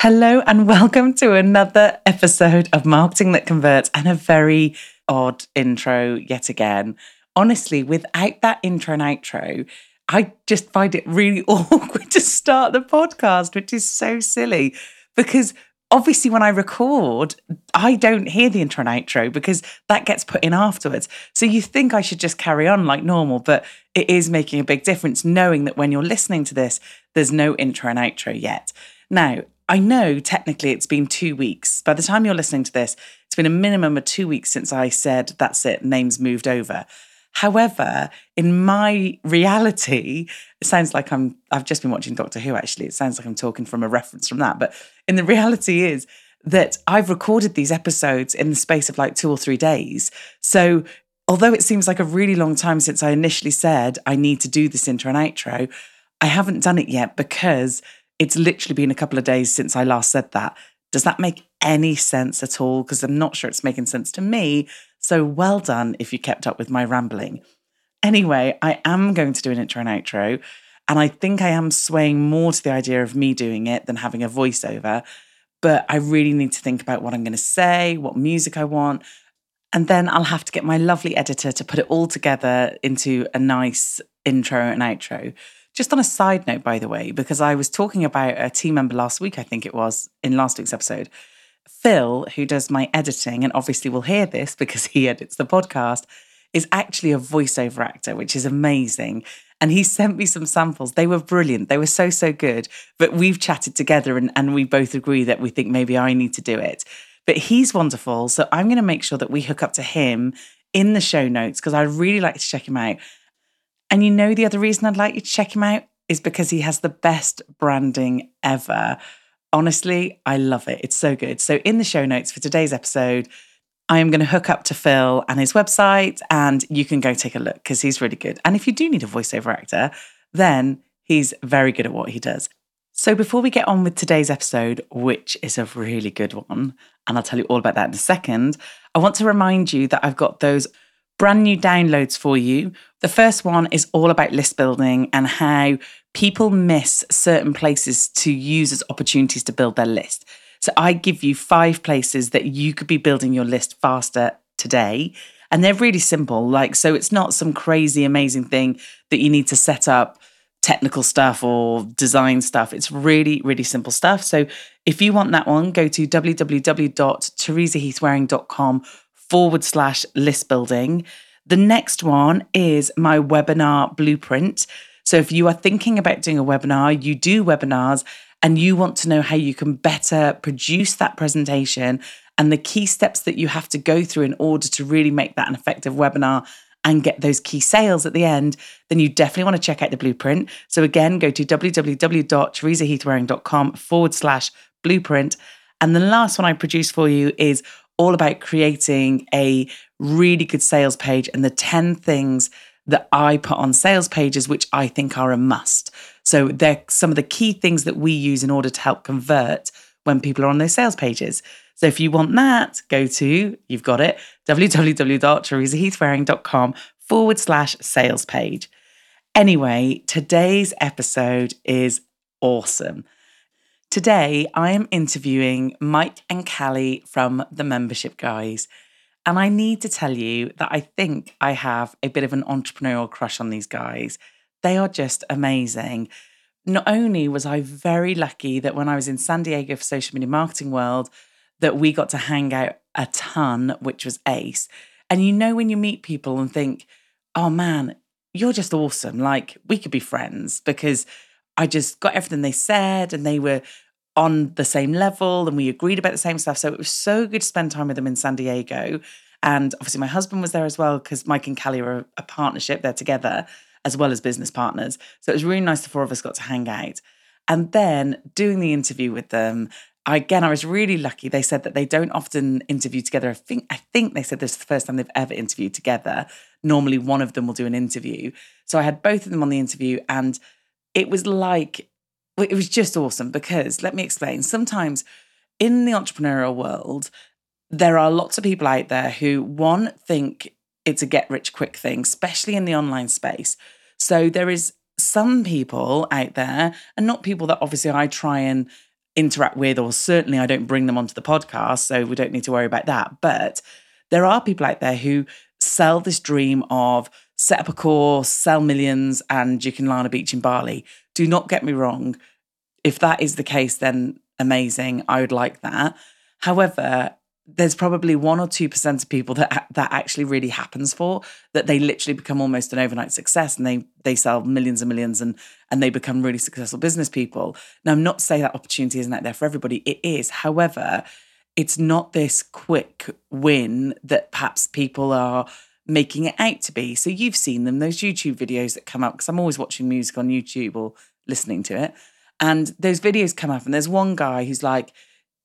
Hello, and welcome to another episode of Marketing That Converts and a very odd intro yet again. Honestly, without that intro and outro, I just find it really awkward to start the podcast, which is so silly because obviously when I record, I don't hear the intro and outro because that gets put in afterwards. So you think I should just carry on like normal, but it is making a big difference knowing that when you're listening to this, there's no intro and outro yet. Now, I know technically it's been two weeks. By the time you're listening to this, it's been a minimum of two weeks since I said, that's it, name's moved over. However, in my reality, it sounds like I'm, I've just been watching Doctor Who actually. It sounds like I'm talking from a reference from that. But in the reality is that I've recorded these episodes in the space of like two or three days. So although it seems like a really long time since I initially said I need to do this intro and outro, I haven't done it yet because it's literally been a couple of days since I last said that. Does that make any sense at all? Because I'm not sure it's making sense to me. So well done if you kept up with my rambling. Anyway, I am going to do an intro and outro. And I think I am swaying more to the idea of me doing it than having a voiceover. But I really need to think about what I'm going to say, what music I want. And then I'll have to get my lovely editor to put it all together into a nice intro and outro. Just on a side note, by the way, because I was talking about a team member last week, I think it was in last week's episode, Phil, who does my editing and obviously will hear this because he edits the podcast, is actually a voiceover actor, which is amazing. And he sent me some samples. They were brilliant. They were so, so good. But we've chatted together and, and we both agree that we think maybe I need to do it. But he's wonderful. So I'm going to make sure that we hook up to him in the show notes because I really like to check him out. And you know, the other reason I'd like you to check him out is because he has the best branding ever. Honestly, I love it. It's so good. So, in the show notes for today's episode, I am going to hook up to Phil and his website, and you can go take a look because he's really good. And if you do need a voiceover actor, then he's very good at what he does. So, before we get on with today's episode, which is a really good one, and I'll tell you all about that in a second, I want to remind you that I've got those brand new downloads for you. The first one is all about list building and how people miss certain places to use as opportunities to build their list. So I give you five places that you could be building your list faster today. And they're really simple. Like, so it's not some crazy, amazing thing that you need to set up technical stuff or design stuff. It's really, really simple stuff. So if you want that one, go to www.teresaheathwareing.com forward slash list building. The next one is my webinar blueprint. So if you are thinking about doing a webinar, you do webinars and you want to know how you can better produce that presentation and the key steps that you have to go through in order to really make that an effective webinar and get those key sales at the end, then you definitely want to check out the blueprint. So again, go to www.teresaheathwareing.com forward slash blueprint. And the last one I produced for you is all about creating a really good sales page and the 10 things that I put on sales pages, which I think are a must. So they're some of the key things that we use in order to help convert when people are on those sales pages. So if you want that, go to, you've got it, www.teresaheathwareing.com forward slash sales page. Anyway, today's episode is awesome. Today, I am interviewing Mike and Callie from the Membership Guys. And I need to tell you that I think I have a bit of an entrepreneurial crush on these guys. They are just amazing. Not only was I very lucky that when I was in San Diego for Social Media Marketing World, that we got to hang out a ton, which was ace. And you know, when you meet people and think, oh man, you're just awesome. Like, we could be friends because I just got everything they said and they were on the same level and we agreed about the same stuff. So it was so good to spend time with them in San Diego. And obviously, my husband was there as well because Mike and Callie are a partnership. They're together as well as business partners. So it was really nice the four of us got to hang out. And then doing the interview with them, again, I was really lucky. They said that they don't often interview together. I think I think they said this is the first time they've ever interviewed together. Normally, one of them will do an interview. So I had both of them on the interview, and it was like it was just awesome because let me explain. Sometimes in the entrepreneurial world, there are lots of people out there who one think it's a get rich quick thing, especially in the online space. So there is some people out there, and not people that obviously I try and interact with, or certainly I don't bring them onto the podcast, so we don't need to worry about that. But there are people out there who sell this dream of set up a course, sell millions, and you can land a beach in Bali. Do not get me wrong. If that is the case, then amazing. I would like that. However, there's probably one or two percent of people that that actually really happens for that they literally become almost an overnight success and they they sell millions and millions and and they become really successful business people. Now, I'm not saying that opportunity isn't out there for everybody. It is. However, it's not this quick win that perhaps people are making it out to be. So you've seen them, those YouTube videos that come up, because I'm always watching music on YouTube or listening to it. And those videos come up, and there's one guy who's like,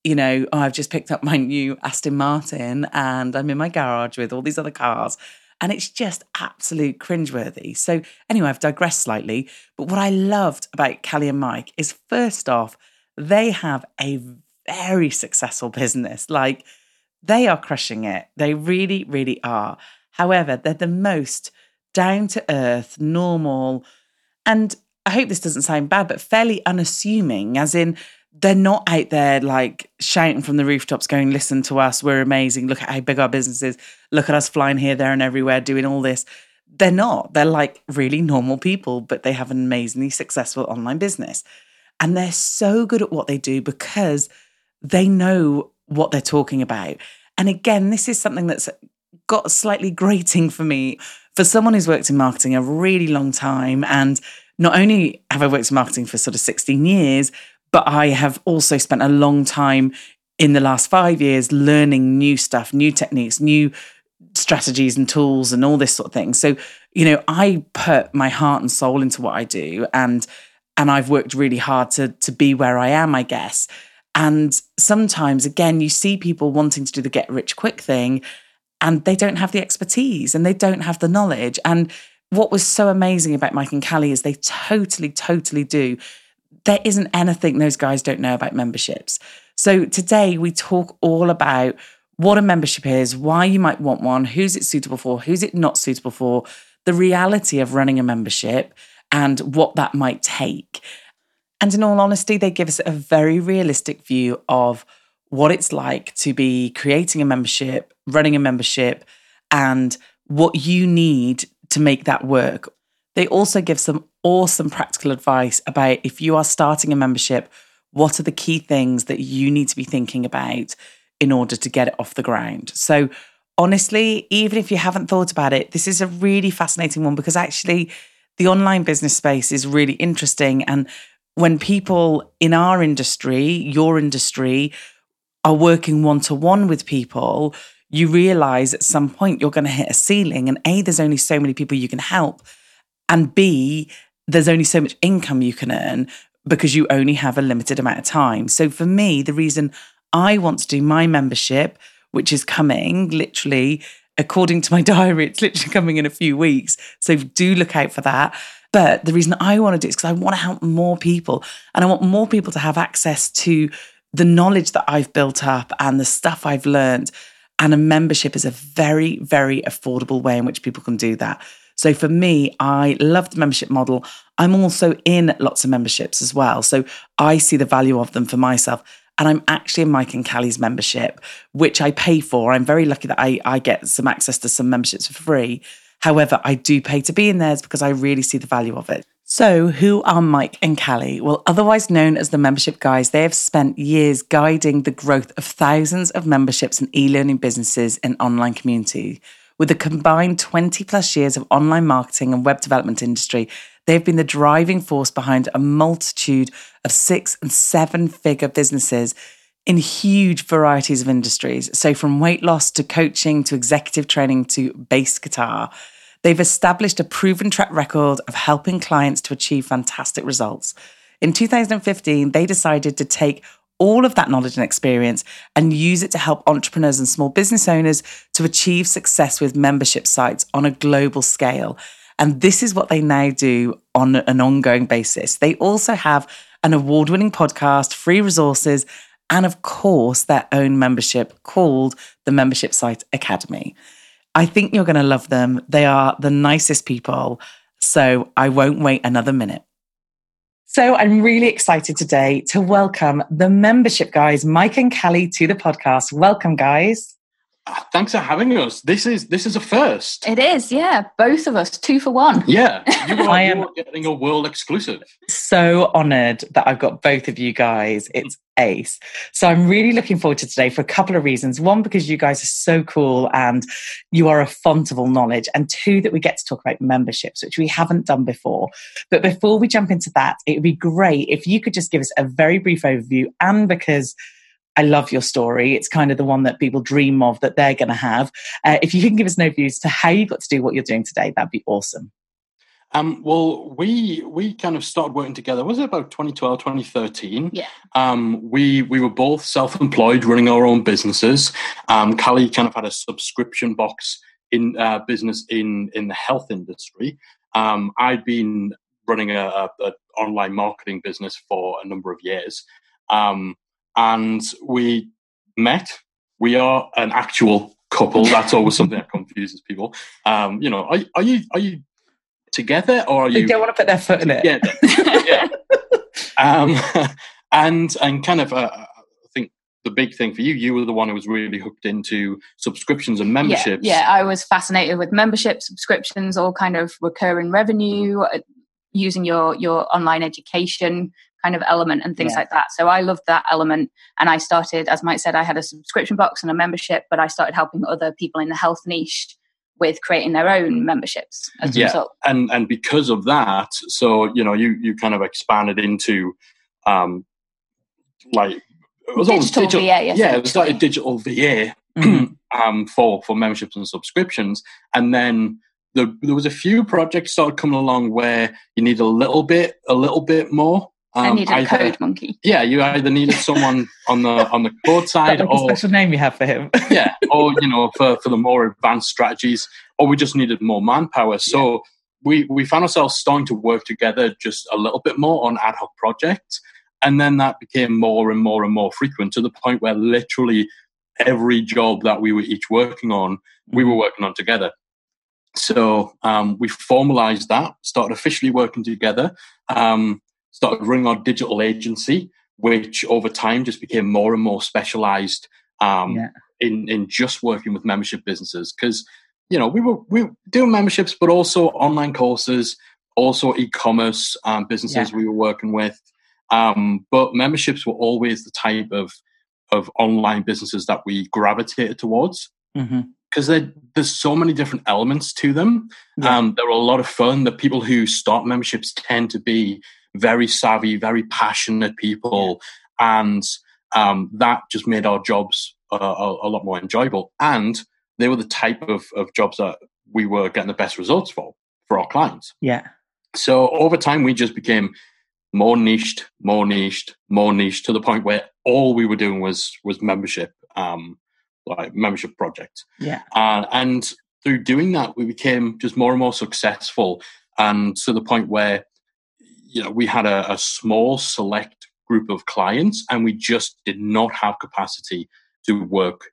you know, oh, I've just picked up my new Aston Martin and I'm in my garage with all these other cars. And it's just absolute cringeworthy. So, anyway, I've digressed slightly. But what I loved about Callie and Mike is first off, they have a very successful business. Like, they are crushing it. They really, really are. However, they're the most down to earth, normal, and I hope this doesn't sound bad, but fairly unassuming, as in they're not out there like shouting from the rooftops, going, listen to us, we're amazing. Look at how big our business is. Look at us flying here, there, and everywhere, doing all this. They're not. They're like really normal people, but they have an amazingly successful online business. And they're so good at what they do because they know what they're talking about. And again, this is something that's got slightly grating for me. For someone who's worked in marketing a really long time, and not only have I worked in marketing for sort of 16 years, but I have also spent a long time in the last five years learning new stuff, new techniques, new strategies and tools and all this sort of thing. So, you know, I put my heart and soul into what I do and and I've worked really hard to to be where I am, I guess. And sometimes again, you see people wanting to do the get rich quick thing and they don't have the expertise and they don't have the knowledge. And what was so amazing about Mike and Callie is they totally, totally do there isn't anything those guys don't know about memberships. So today we talk all about what a membership is, why you might want one, who's it suitable for, who's it not suitable for, the reality of running a membership, and what that might take. And in all honesty, they give us a very realistic view of what it's like to be creating a membership, running a membership, and what you need to make that work. They also give some awesome practical advice about if you are starting a membership, what are the key things that you need to be thinking about in order to get it off the ground. So, honestly, even if you haven't thought about it, this is a really fascinating one because actually the online business space is really interesting. And when people in our industry, your industry, are working one to one with people, you realize at some point you're going to hit a ceiling and A, there's only so many people you can help. And B, there's only so much income you can earn because you only have a limited amount of time. So for me, the reason I want to do my membership, which is coming literally according to my diary, it's literally coming in a few weeks. So do look out for that. But the reason I want to do it is because I want to help more people and I want more people to have access to the knowledge that I've built up and the stuff I've learned. And a membership is a very, very affordable way in which people can do that. So for me, I love the membership model. I'm also in lots of memberships as well. So I see the value of them for myself. And I'm actually in Mike and Callie's membership, which I pay for. I'm very lucky that I, I get some access to some memberships for free. However, I do pay to be in theirs because I really see the value of it. So, who are Mike and Callie? Well, otherwise known as the Membership Guys, they have spent years guiding the growth of thousands of memberships and e learning businesses in online community. With a combined 20 plus years of online marketing and web development industry, they've been the driving force behind a multitude of six and seven figure businesses in huge varieties of industries. So, from weight loss to coaching to executive training to bass guitar, they've established a proven track record of helping clients to achieve fantastic results. In 2015, they decided to take all of that knowledge and experience and use it to help entrepreneurs and small business owners to achieve success with membership sites on a global scale. And this is what they now do on an ongoing basis. They also have an award winning podcast, free resources, and of course, their own membership called the Membership Site Academy. I think you're going to love them. They are the nicest people. So I won't wait another minute. So I'm really excited today to welcome the membership guys, Mike and Callie, to the podcast. Welcome, guys. Ah, thanks for having us. This is this is a first. It is, yeah. Both of us, two for one. Yeah, you are, I am you are getting a world exclusive. So honoured that I've got both of you guys. It's ace. So I'm really looking forward to today for a couple of reasons. One, because you guys are so cool and you are a font of all knowledge, and two, that we get to talk about memberships, which we haven't done before. But before we jump into that, it would be great if you could just give us a very brief overview, and because I love your story. It's kind of the one that people dream of that they're going to have. Uh, if you can give us no views to how you got to do what you're doing today, that'd be awesome. Um, well, we we kind of started working together. Was it about 2012, 2013? Yeah. Um, we we were both self-employed, running our own businesses. Um, Callie kind of had a subscription box in uh, business in in the health industry. Um, I'd been running a, a, a, online marketing business for a number of years. Um, and we met. We are an actual couple. That's always something that confuses people. Um, you know, are, are you are you together or are you? They don't want to put their foot in it. Yeah, yeah. um, and and kind of, uh, I think the big thing for you, you were the one who was really hooked into subscriptions and memberships. Yeah, yeah I was fascinated with membership subscriptions, all kind of recurring revenue, uh, using your your online education kind of element and things yeah. like that. So I loved that element. And I started, as Mike said, I had a subscription box and a membership, but I started helping other people in the health niche with creating their own memberships as yeah. a result. And and because of that, so you know, you you kind of expanded into um like it was digital, digital VA. Yeah, it was like a digital VA mm-hmm. um for for memberships and subscriptions. And then the, there was a few projects started coming along where you need a little bit a little bit more um, I needed either, a code monkey. Yeah, you either needed someone on the on the code side, or special name you have for him. yeah, or you know, for for the more advanced strategies, or we just needed more manpower. So yeah. we we found ourselves starting to work together just a little bit more on ad hoc projects, and then that became more and more and more frequent to the point where literally every job that we were each working on, we were mm-hmm. working on together. So um, we formalized that, started officially working together. Um, started running our digital agency, which over time just became more and more specialized um, yeah. in in just working with membership businesses. Because you know we were we were doing memberships, but also online courses, also e-commerce um, businesses yeah. we were working with. Um, but memberships were always the type of of online businesses that we gravitated towards. Mm-hmm because there's so many different elements to them. Yeah. Um, they're a lot of fun. The people who start memberships tend to be very savvy, very passionate people, yeah. and um, that just made our jobs uh, a, a, lot more enjoyable. And they were the type of, of jobs that we were getting the best results for for our clients. Yeah. So over time, we just became more niched, more niched, more niched to the point where all we were doing was was membership, um, like membership projects. Yeah. Uh, and through doing that, we became just more and more successful, and to the point where you know we had a, a small select group of clients, and we just did not have capacity to work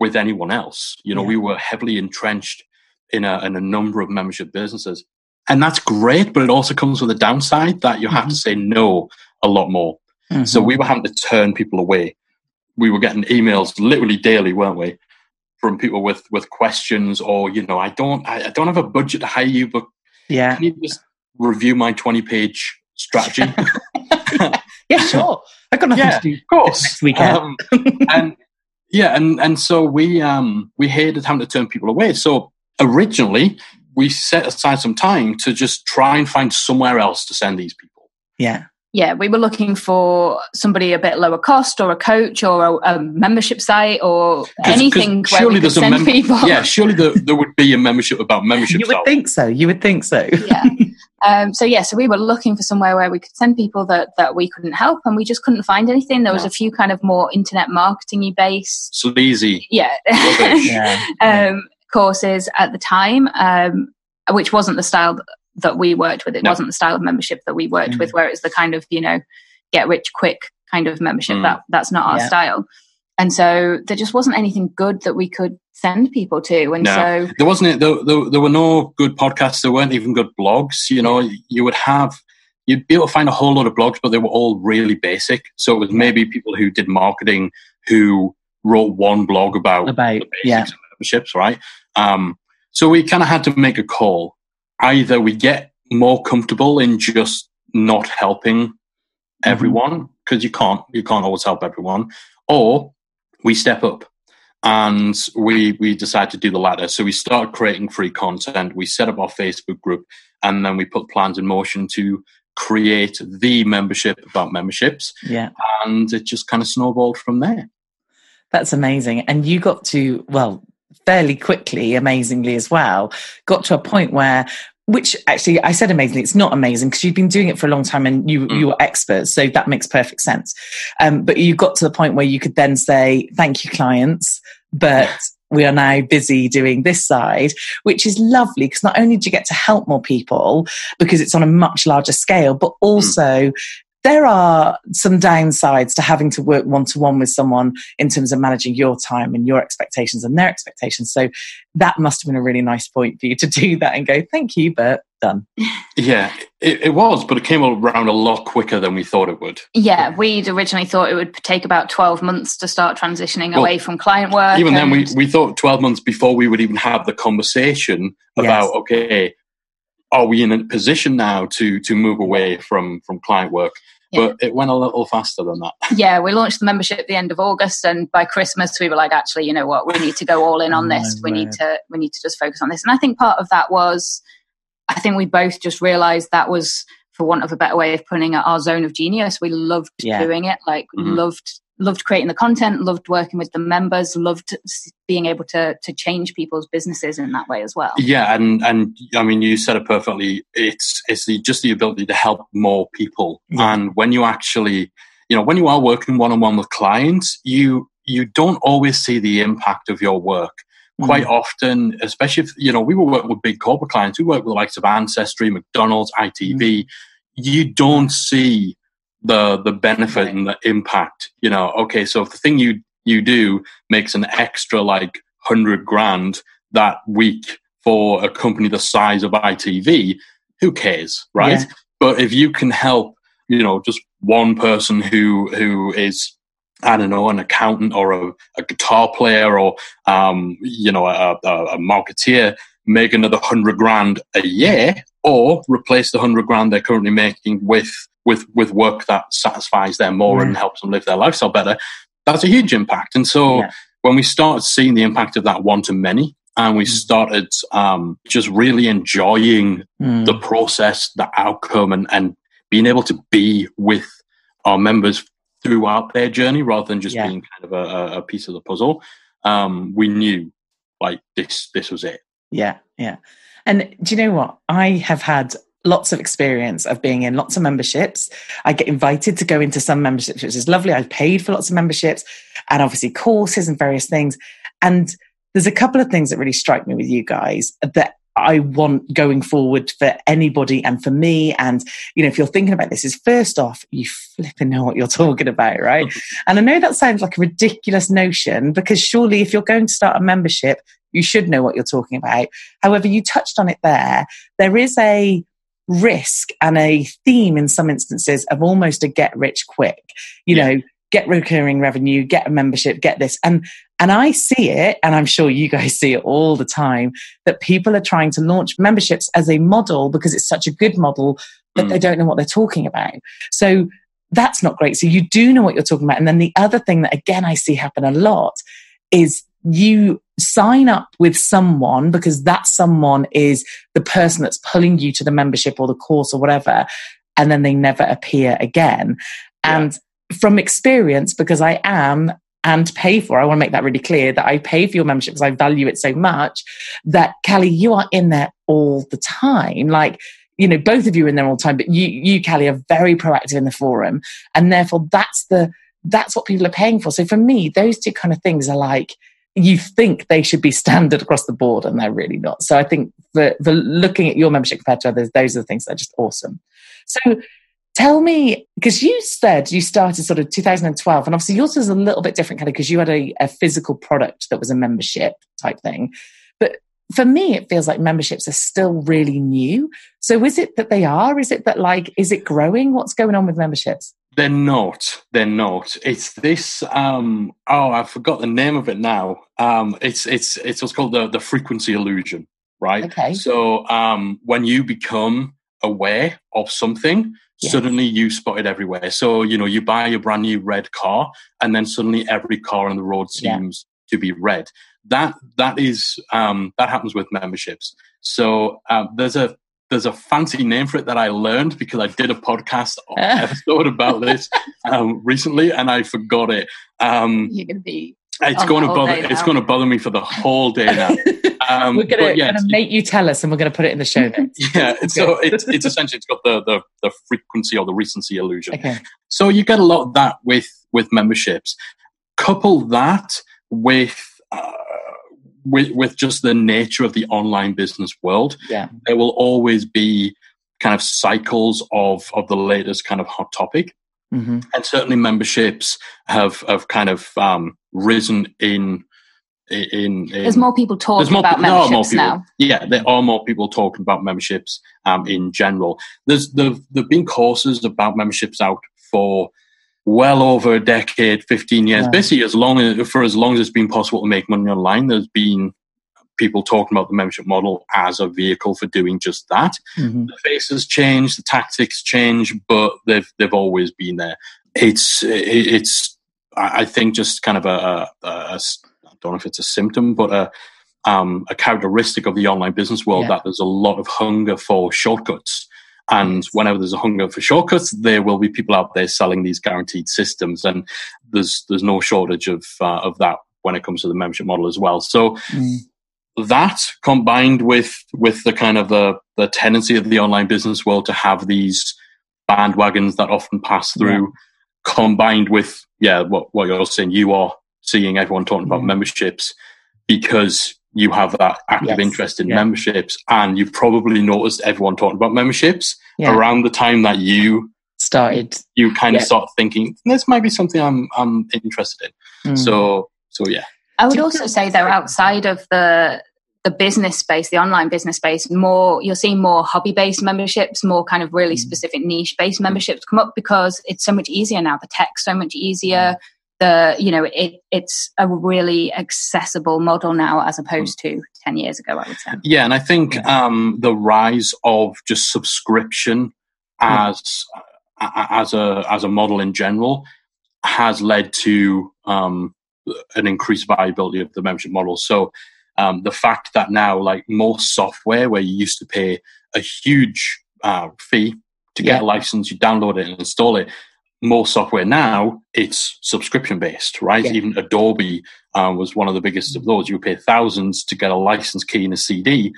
with anyone else. You know, yeah. we were heavily entrenched in a, in a number of membership businesses. And that's great, but it also comes with a downside that you have mm-hmm. to say no a lot more. Mm-hmm. So we were having to turn people away. We were getting emails literally daily, weren't we? From people with with questions or, you know, I don't I, I don't have a budget to hire you, but yeah. can you just review my 20 page strategy? yeah, sure. I've got nothing yeah, to do of course. next weekend. Um, and yeah, and, and so we um we hated having to turn people away. So originally we set aside some time to just try and find somewhere else to send these people. Yeah. Yeah, we were looking for somebody a bit lower cost, or a coach, or a, a membership site, or anything where we could send mem- people. Yeah, surely there, there, would be a membership about membership. You would site. think so. You would think so. yeah. Um, so yeah, so we were looking for somewhere where we could send people that that we couldn't help, and we just couldn't find anything. There was no. a few kind of more internet marketingy based, sleazy, yeah, yeah. um, courses at the time. Um, which wasn't the style that we worked with. It no. wasn't the style of membership that we worked mm. with, where it's the kind of you know get rich quick kind of membership. Mm. That that's not our yeah. style. And so there just wasn't anything good that we could send people to. And no. so there wasn't. There, there, there were no good podcasts. There weren't even good blogs. You know, you would have you'd be able to find a whole lot of blogs, but they were all really basic. So it was maybe people who did marketing who wrote one blog about, about yeah. memberships, right? Um, so we kind of had to make a call. Either we get more comfortable in just not helping mm-hmm. everyone because you can't you can't always help everyone, or we step up and we we decide to do the latter. So we start creating free content. We set up our Facebook group, and then we put plans in motion to create the membership about memberships. Yeah, and it just kind of snowballed from there. That's amazing. And you got to well fairly quickly, amazingly as well, got to a point where which actually I said amazingly, it's not amazing because you've been doing it for a long time and you mm. you were experts, so that makes perfect sense. Um, but you got to the point where you could then say, "Thank you, clients," but we are now busy doing this side, which is lovely because not only do you get to help more people because it's on a much larger scale, but mm. also mm there are some downsides to having to work one to one with someone in terms of managing your time and your expectations and their expectations. So that must have been a really nice point for you to do that and go, thank you, but done. Yeah, it, it, was, but it came around a lot quicker than we thought it would. Yeah, we'd originally thought it would take about 12 months to start transitioning well, away from client work. Even and... then, we, we thought 12 months before we would even have the conversation about, yes. okay, are we in a position now to to move away from from client work yeah. but it went a little faster than that yeah we launched the membership at the end of august and by christmas we were like actually you know what we need to go all in on this we need to we need to just focus on this and i think part of that was i think we both just realized that was for want of a better way of putting it our zone of genius we loved yeah. doing it like mm-hmm. loved loved creating the content, loved working with the members, loved being able to to change people's businesses in that way as well. Yeah, and and I mean, you said it perfectly. It's it's the, just the ability to help more people, yeah. and when you actually, you know, when you are working one on one with clients, you you don't always see the impact of your work. Mm. Quite often, especially if you know, we were working with big corporate clients. We work with the likes of Ancestry, McDonald's, ITV. Mm. You don't see the the benefit right. and the impact. You know, okay, so if the thing you you do makes an extra like hundred grand that week for a company the size of ITV, who cares, right? Yeah. But if you can help, you know, just one person who who is I don't know, an accountant or a, a guitar player or um, you know a, a, a marketeer make another hundred grand a year, or replace the hundred grand they're currently making with with with work that satisfies them more and helps them live their lifestyle better, that's a huge impact. And so yeah. when we started seeing the impact of that one to many, and we mm. started um, just really enjoying mm. the process, the outcome, and, and being able to be with our members throughout their journey rather than just Yeah. being kind of a, a piece of the puzzle. Um, we knew like this this was it. Yeah, yeah. And do you know what? I have had lots of experience of being in lots of memberships. I get invited to go into some memberships, which is lovely. I've paid for lots of memberships and obviously courses and various things. And there's a couple of things that really strike me with you guys that I want going forward for anybody and for me. And, you know, if you're thinking about this, is first off, you flipping know what you're talking about, right? and I know that sounds like a ridiculous notion because surely if you're going to start a membership, you should know what you're talking about. However, you touched on it there. There is a risk and a theme in some instances of almost a get rich quick, you Yeah. know, get recurring revenue, get a membership, get this. And and I see it, and I'm sure you guys see it all the time, that people are trying to launch memberships as a model because it's such a good model, but Mm. they don't know what they're talking about. So that's not great. So you do know what you're talking about. And then the other thing that again I see happen a lot is you sign up with someone because that someone is the person that's pulling you to the membership or the course or whatever, and then they never appear again. Yeah. And from experience, because I am and pay for, I want to make that really clear that I pay for your membership because I value it so much that Callie, you are in there all the time. Like, you know, both of you are in there all the time, but you, you, Callie, are very proactive in the forum. And therefore that's the, that's what people are paying for. So for me, those two kind of things are like, you think they should be standard across the board and they're really not. So I think for, for looking at your membership compared to others, those are the things that are just awesome. So tell me, because you said you started sort of 2012 and obviously yours was a little bit different kind of because you had a, a physical product that was a membership type thing. But for me, it feels like memberships are still really new. So is it that they are? Is it that like, is it growing? What's going on with memberships? They're not. They're not. It's this. Um, oh, I forgot the name of it now. Um, it's it's it's what's called the the frequency illusion, right? Okay. So um, when you become aware of something, Yeah. suddenly you spot it everywhere. So you know you buy a brand new red car, and then suddenly every car on the road Yeah. seems to be red. That that is um, that happens with memberships. So uh, there's a there's a fancy name for it that I learned because I did a podcast episode about this um, recently, and I forgot it. Um, You're going to be. it's going to bother. It's going to bother me for the whole day now. Um, we're gonna, yeah, gonna make you tell us and we're gonna put it in the show notes. yeah. it's- So it's it's essentially it's got the, the the frequency or the recency illusion. Okay. So you get a lot of that with with memberships. Couple that with uh, with with just the nature of the online business world. Yeah. There will always be kind of cycles of of the latest kind of hot topic, hmm and certainly memberships have have kind of um, risen in in. in There's more people talking more, about pe- more memberships people. now. Yeah, there are more people talking about memberships um, in general. There's there've, there've been courses about memberships out for well over a decade, 15 years, Yeah. basically as long as for as long as it's been possible to make money online. There's been people talking about the membership model as a vehicle for doing just that. hmm The faces change, the tactics change, but they've they've always been there. It's it's I think just kind of a, a, a I don't know if it's a symptom, but a um, a characteristic of the online business world Yeah. that there's a lot of hunger for shortcuts. And whenever there's a hunger for shortcuts, there will be people out there selling these guaranteed systems, and there's there's no shortage of uh, of that when it comes to the membership model as well. So Mm. that combined with with the kind of the the tendency of the online business world to have these bandwagons that often pass through combined with yeah what, what you're saying you are seeing everyone talking about memberships because you have that active Yes. interest in Yeah. memberships and you've probably noticed everyone talking about memberships Yeah. around the time that you Started. you kind of Yeah. start thinking this might be something i'm i'm interested in Mm. so so yeah I would also feel- say though, outside of the the business space, the online business space, more you're seeing more hobby based memberships, more kind of really Mm. specific niche based memberships come up because it's so much easier now. The tech's so much easier. The you know it it's a really accessible model now as opposed to ten years ago. I would say. Yeah, and I think um, the rise of just subscription as a- as a as a model in general has led to um, an increased viability of the membership model. So um, the fact that now, like most software, where you used to pay a huge uh, fee to get Yeah. a license, you download it and install it. Most software now it's subscription based, right? Yeah. Even Adobe um, was one of the biggest of those. You pay thousands to get a license key in a CD.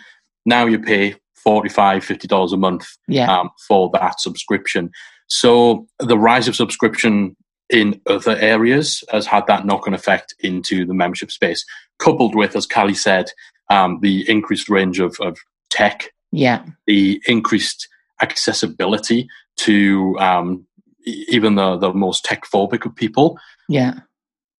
Now you pay 45 50 dollars a month yeah. um, for that subscription. So the rise of subscription in other areas has had that knock on effect into the membership space, coupled with, as Callie said, um, the increased range of, of tech, yeah, the increased accessibility to um, even the, the most tech phobic of people. Yeah.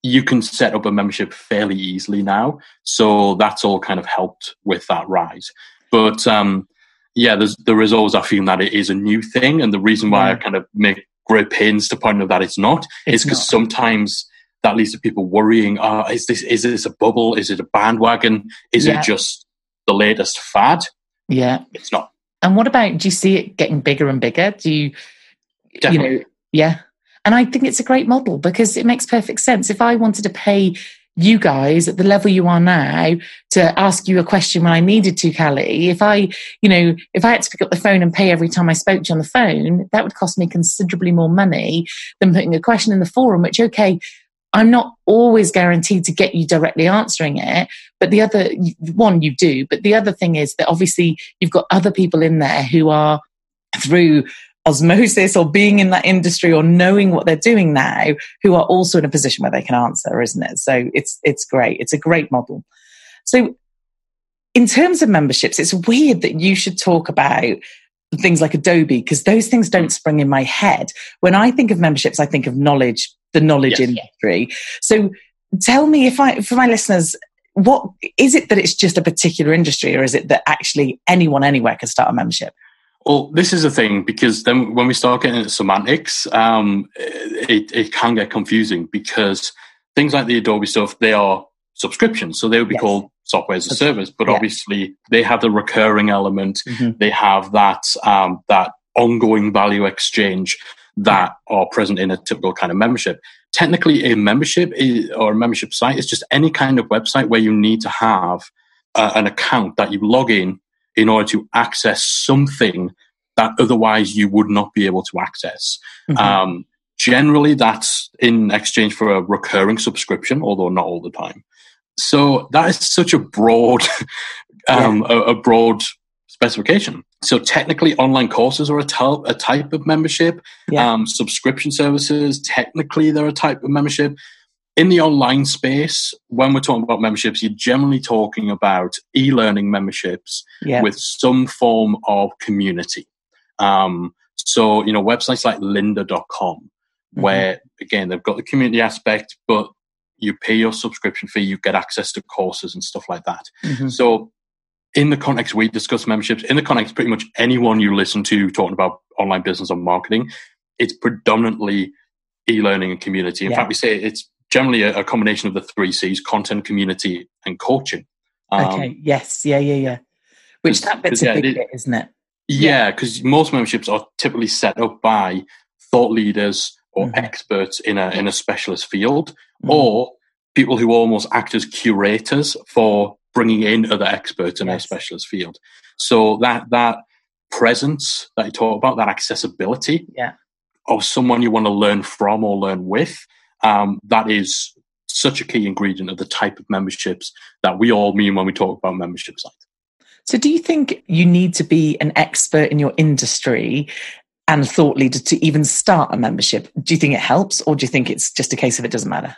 You can set up a membership fairly easily now. So that's all kind of helped with that rise. But um, yeah, there's, there is always a feeling that it is a new thing. And the reason why yeah. I kind of make great pains to point out that it's not it's is because sometimes that leads to people worrying, oh, is this is this a bubble? Is it a bandwagon? Is yeah. it just the latest fad? Yeah. It's not. And what about do you see it getting bigger and bigger? Do you Definitely. you know yeah. And I think it's a great model because it makes perfect sense. If I wanted to pay you guys at the level you are now to ask you a question when I needed to, Callie. If I, you know, if I had to pick up the phone and pay every time I spoke to you on the phone, that would cost me considerably more money than putting a question in the forum, which, okay, I'm not always guaranteed to get you directly answering it. But the other one you do. But the other thing is that obviously you've got other people in there who are through osmosis or being in that industry or knowing what they're doing now who are also in a position where they can answer isn't it? So it's it's great. It's a great model. So in terms of memberships it's weird that you should talk about things like adobe because those things don't spring in my head. When i think of memberships i think of knowledge the knowledge yes. industry. So tell me if i for my listeners what is it that it's just a particular industry or is it that actually anyone anywhere can start a membership well, this is the thing because then when we start getting into semantics, um, it, it can get confusing because things like the Adobe stuff, they are subscriptions. So they would be yes. called software as a service, but yeah. obviously they have the recurring element. Mm-hmm. They have that, um, that ongoing value exchange that are present in a typical kind of membership. Technically, a membership is, or a membership site is just any kind of website where you need to have uh, an account that you log in in order to access something that otherwise you would not be able to access. Mm-hmm. Um, generally, that's in exchange for a recurring subscription, although not all the time. So that is such a broad, um, yeah. a, a, broad specification. So technically, online courses are a type of membership. Yeah. Um, subscription services, technically, they're a type of membership in the online space, when we're talking about memberships, you're generally talking about e learning memberships yeah. with some form of community. Um, so, you know, websites like lynda.com, mm-hmm. where again, they've got the community aspect, but you pay your subscription fee, you get access to courses and stuff like that. Mm-hmm. So, in the context we discuss memberships, in the context pretty much anyone you listen to talking about online business or marketing, it's predominantly e-learning and community. In yeah. fact, we say it's generally a, a, combination of the three C's: content, community, and coaching. Um, okay. Yes. Yeah. Yeah. Yeah. Which that bit's a yeah, big it, bit, isn't it? Yeah, because yeah, most memberships are typically set up by thought leaders or mm-hmm. experts in a in a specialist field, mm-hmm. or people who almost act as curators for bringing in other experts in yes. a specialist field. So that that presence that you talk about, that accessibility, yeah. of someone you want to learn from or learn with, um, that is such a key ingredient of the type of memberships that we all mean when we talk about membership sites. So, do you think you need to be an expert in your industry and thought leader to even start a membership? Do you think it helps, or do you think it's just a case of it doesn't matter?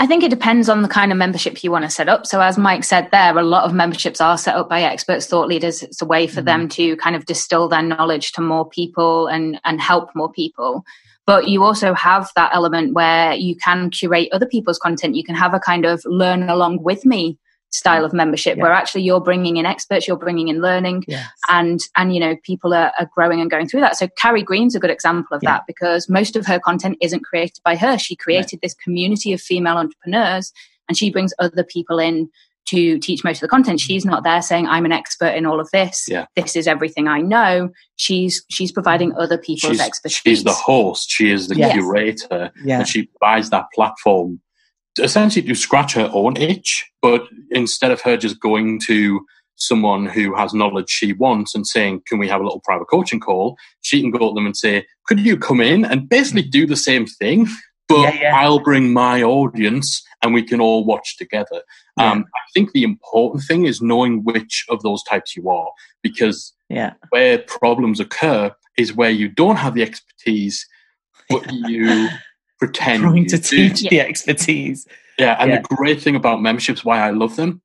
I think it depends on the kind of membership you want to set up. So, as Mike said there, a lot of memberships are set up by experts, thought leaders. It's a way for mm-hmm. them to kind of distill their knowledge to more people and, and help more people but you also have that element where you can curate other people's content you can have a kind of learn along with me style of membership yeah. where actually you're bringing in experts you're bringing in learning yes. and and you know people are, are, growing and going through that so carrie green's a good example of yeah. that because most of her content isn't created by her she created this community of female entrepreneurs and she brings other people in to teach most of the content. She's not there saying, I'm an expert in all of this. Yeah. This is everything I know. She's she's providing other people's she's, expertise. She's the host, she is the yes. curator, yeah. and she provides that platform essentially to scratch her own itch. But instead of her just going to someone who has knowledge she wants and saying, Can we have a little private coaching call? She can go to them and say, Could you come in and basically do the same thing, but yeah, yeah. I'll bring my audience and we can all watch together. Yeah. Um, I think the important thing is knowing which of those types you are because yeah. where problems occur is where you don't have the expertise, but you pretend trying to teach the expertise. Yeah, and the great thing about memberships, why I love them,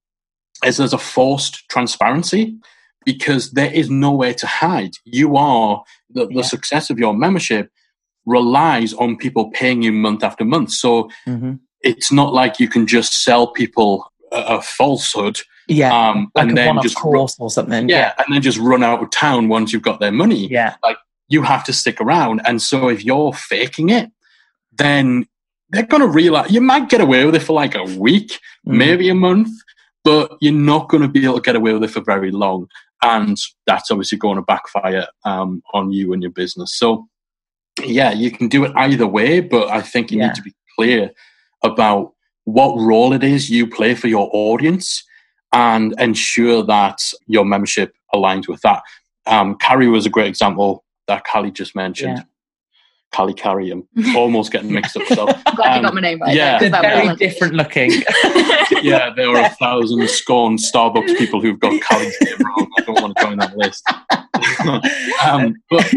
is there's a forced transparency because there is nowhere to hide. You are the, the success of your membership relies on people paying you month after month. So mm-hmm. it's not like you can just sell people a, a falsehood. Yeah, um, like and then just course run, or something. Yeah, yeah, and then just run out of town once you've got their money. Yeah, like you have to stick around. And so if you're faking it, then they're going to realize you might get away with it for like a week, mm. maybe a month, but you're not going to be able to get away with it for very long. And that's obviously going to backfire um, on you and your business. So, yeah, you can do it either way, but I think you yeah. need to be clear about what role it is you play for your audience and ensure that your membership aligns with that. Um, Carrie was a great example that Callie just mentioned. Yeah. Callie Carrie. I'm almost getting mixed up. So, I'm glad um, you got my name right. Yeah, very different looking. yeah, there are a thousand scorned Starbucks people who've got Callie's name wrong. I don't want to join that list. um, but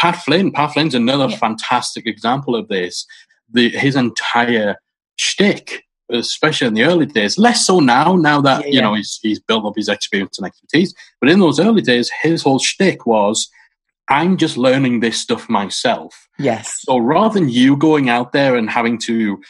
Pat Flynn, Pat Flynn's another yeah. fantastic example of this. The, his entire shtick, especially in the early days, less so now. Now that yeah, you know he's he's built up his experience and expertise, but in those early days, his whole shtick was I'm just learning this stuff myself. Yes. So rather than you going out there and having to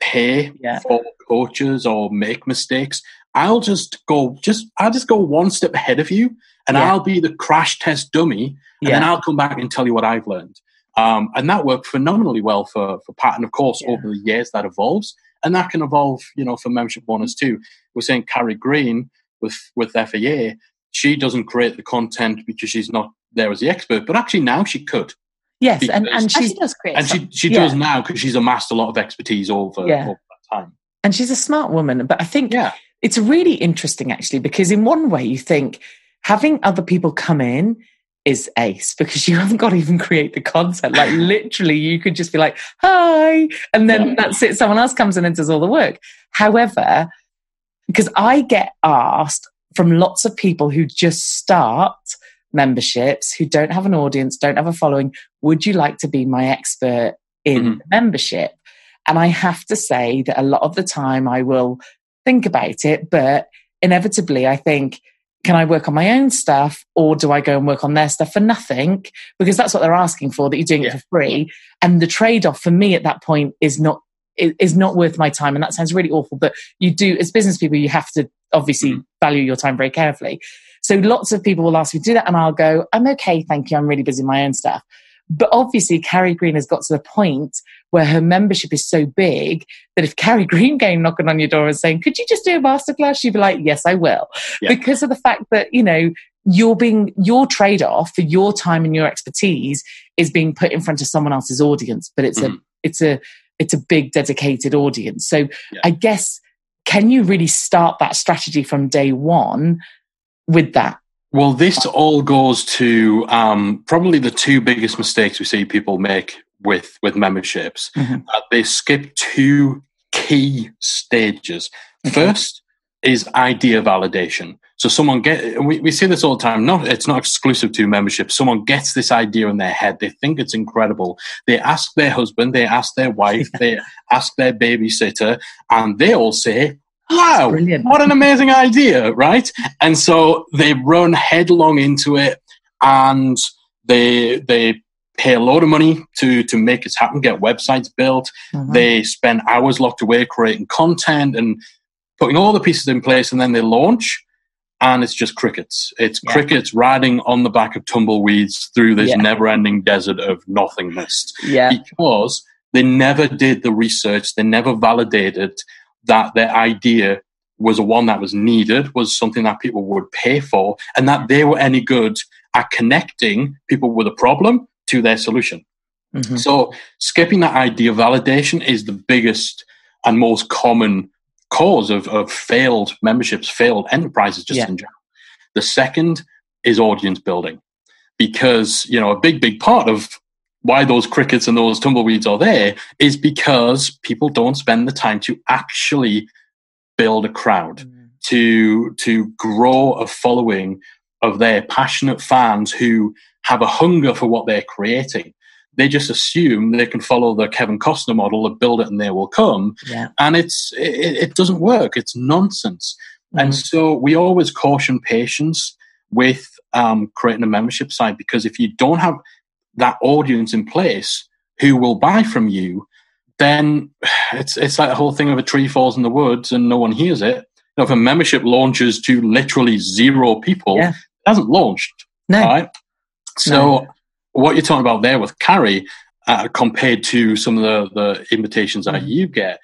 pay yeah. for coaches or make mistakes, I'll just go just I'll just go one step ahead of you and yeah. I'll be the crash test dummy and yeah. then I'll come back and tell you what I've learned. Um, and that worked phenomenally well for, for Pat. And of course, over the years that evolves. And that can evolve, you know, for membership owners too. We're saying Carrie Green with, with FAA, she doesn't create the content because she's not there as the expert, but actually now she could. Yes, because, and, and, she does create. And she, she yeah. does now because she's amassed a lot of expertise over, yeah. over that time. And she's a smart woman. But I think yeah. it's really interesting actually, because in one way you think having other people come in is ace because you haven't got to even create the content. Like literally, you could just be like, hi, and then that's it. Someone else comes in and does all the work. However, because I get asked from lots of people who just start memberships who don't have an audience, don't have a following, would you like to be my expert in mm-hmm. membership? And I have to say that a lot of the time I will think about it, but inevitably I think, can I work on my own stuff or do I go and work on their stuff for nothing? Because that's what they're asking for, that you're doing yeah. it for free. And the trade off for me at that point is not is not worth my time. And that sounds really awful, but you do, as business people, you have to obviously mm-hmm. value your time very carefully. So lots of people will ask me to do that, and I'll go, I'm okay, thank you. I'm really busy with my own stuff. But obviously, Carrie Green has got to the point where her membership is so big that if Carrie Green came knocking on your door and saying, Could you just do a masterclass? She'd be like, Yes, I will. Yeah. Because of the fact that, you know, you're being your trade-off for your time and your expertise is being put in front of someone else's audience, but it's mm-hmm. a it's a it's a big dedicated audience. So yeah. I guess can you really start that strategy from day one with that? Well, this all goes to um, probably the two biggest mistakes we see people make with with memberships. Mm-hmm. Uh, they skip two key stages. Okay. First is idea validation. So someone get we, we see this all the time. Not it's not exclusive to membership. Someone gets this idea in their head. They think it's incredible. They ask their husband, they ask their wife, they ask their babysitter, and they all say, wow, Brilliant. what an amazing idea, right? And so they run headlong into it and they they pay a lot of money to to make it happen, get websites built. Mm-hmm. They spend hours locked away creating content and putting all the pieces in place, and then they launch. And it's just crickets. It's yeah. crickets riding on the back of tumbleweeds through this yeah. never ending desert of nothingness. Yeah. Because they never did the research, they never validated that their idea was a one that was needed, was something that people would pay for, and that they were any good at connecting people with a problem to their solution. Mm-hmm. So, skipping that idea validation is the biggest and most common cause of, of failed memberships, failed enterprises, just yeah. in general. The second is audience building, because you know a big big part of why those crickets and those tumbleweeds are there is because people don't spend the time to actually build a crowd, mm. to to grow a following of their passionate fans who have a hunger for what they're creating. They just assume they can follow the Kevin Costner model of build it and they will come, yeah. and it's it, it, doesn't work. It's nonsense. Mm-hmm. And so we always caution patience with um, creating a membership site because if you don't have that audience in place who will buy from you, then it's it's like the whole thing of a tree falls in the woods and no one hears it. You know, if a membership launches to literally zero people, yeah. it hasn't launched. No. Right? So no. what you're talking about there with Carrie, uh, compared to some of the, the invitations that mm. you get,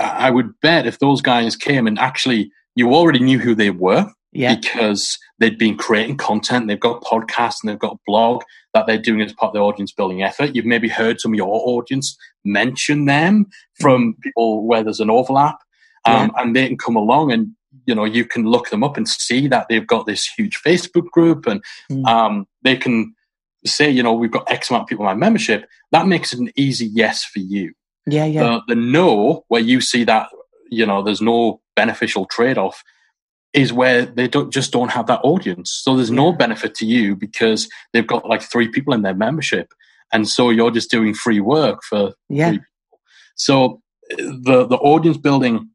I would bet if those guys came and actually you already knew who they were yeah. because they'd been creating content, they've got podcasts and they've got a blog that they're doing as part of the audience building effort. You've maybe heard some of your audience mention them from mm. people where there's an overlap. Um, yeah. And they can come along and you know you can look them up and see that they've got this huge Facebook group, and mm. um, they can say, you know, we've got X amount of people in my membership. That makes it an easy yes for you. Yeah, yeah. The, the no, where you see that you know there's no beneficial trade off, is where they don't just don't have that audience. So there's no benefit to you because they've got like three people in their membership, and so you're just doing free work for yeah. So the the audience building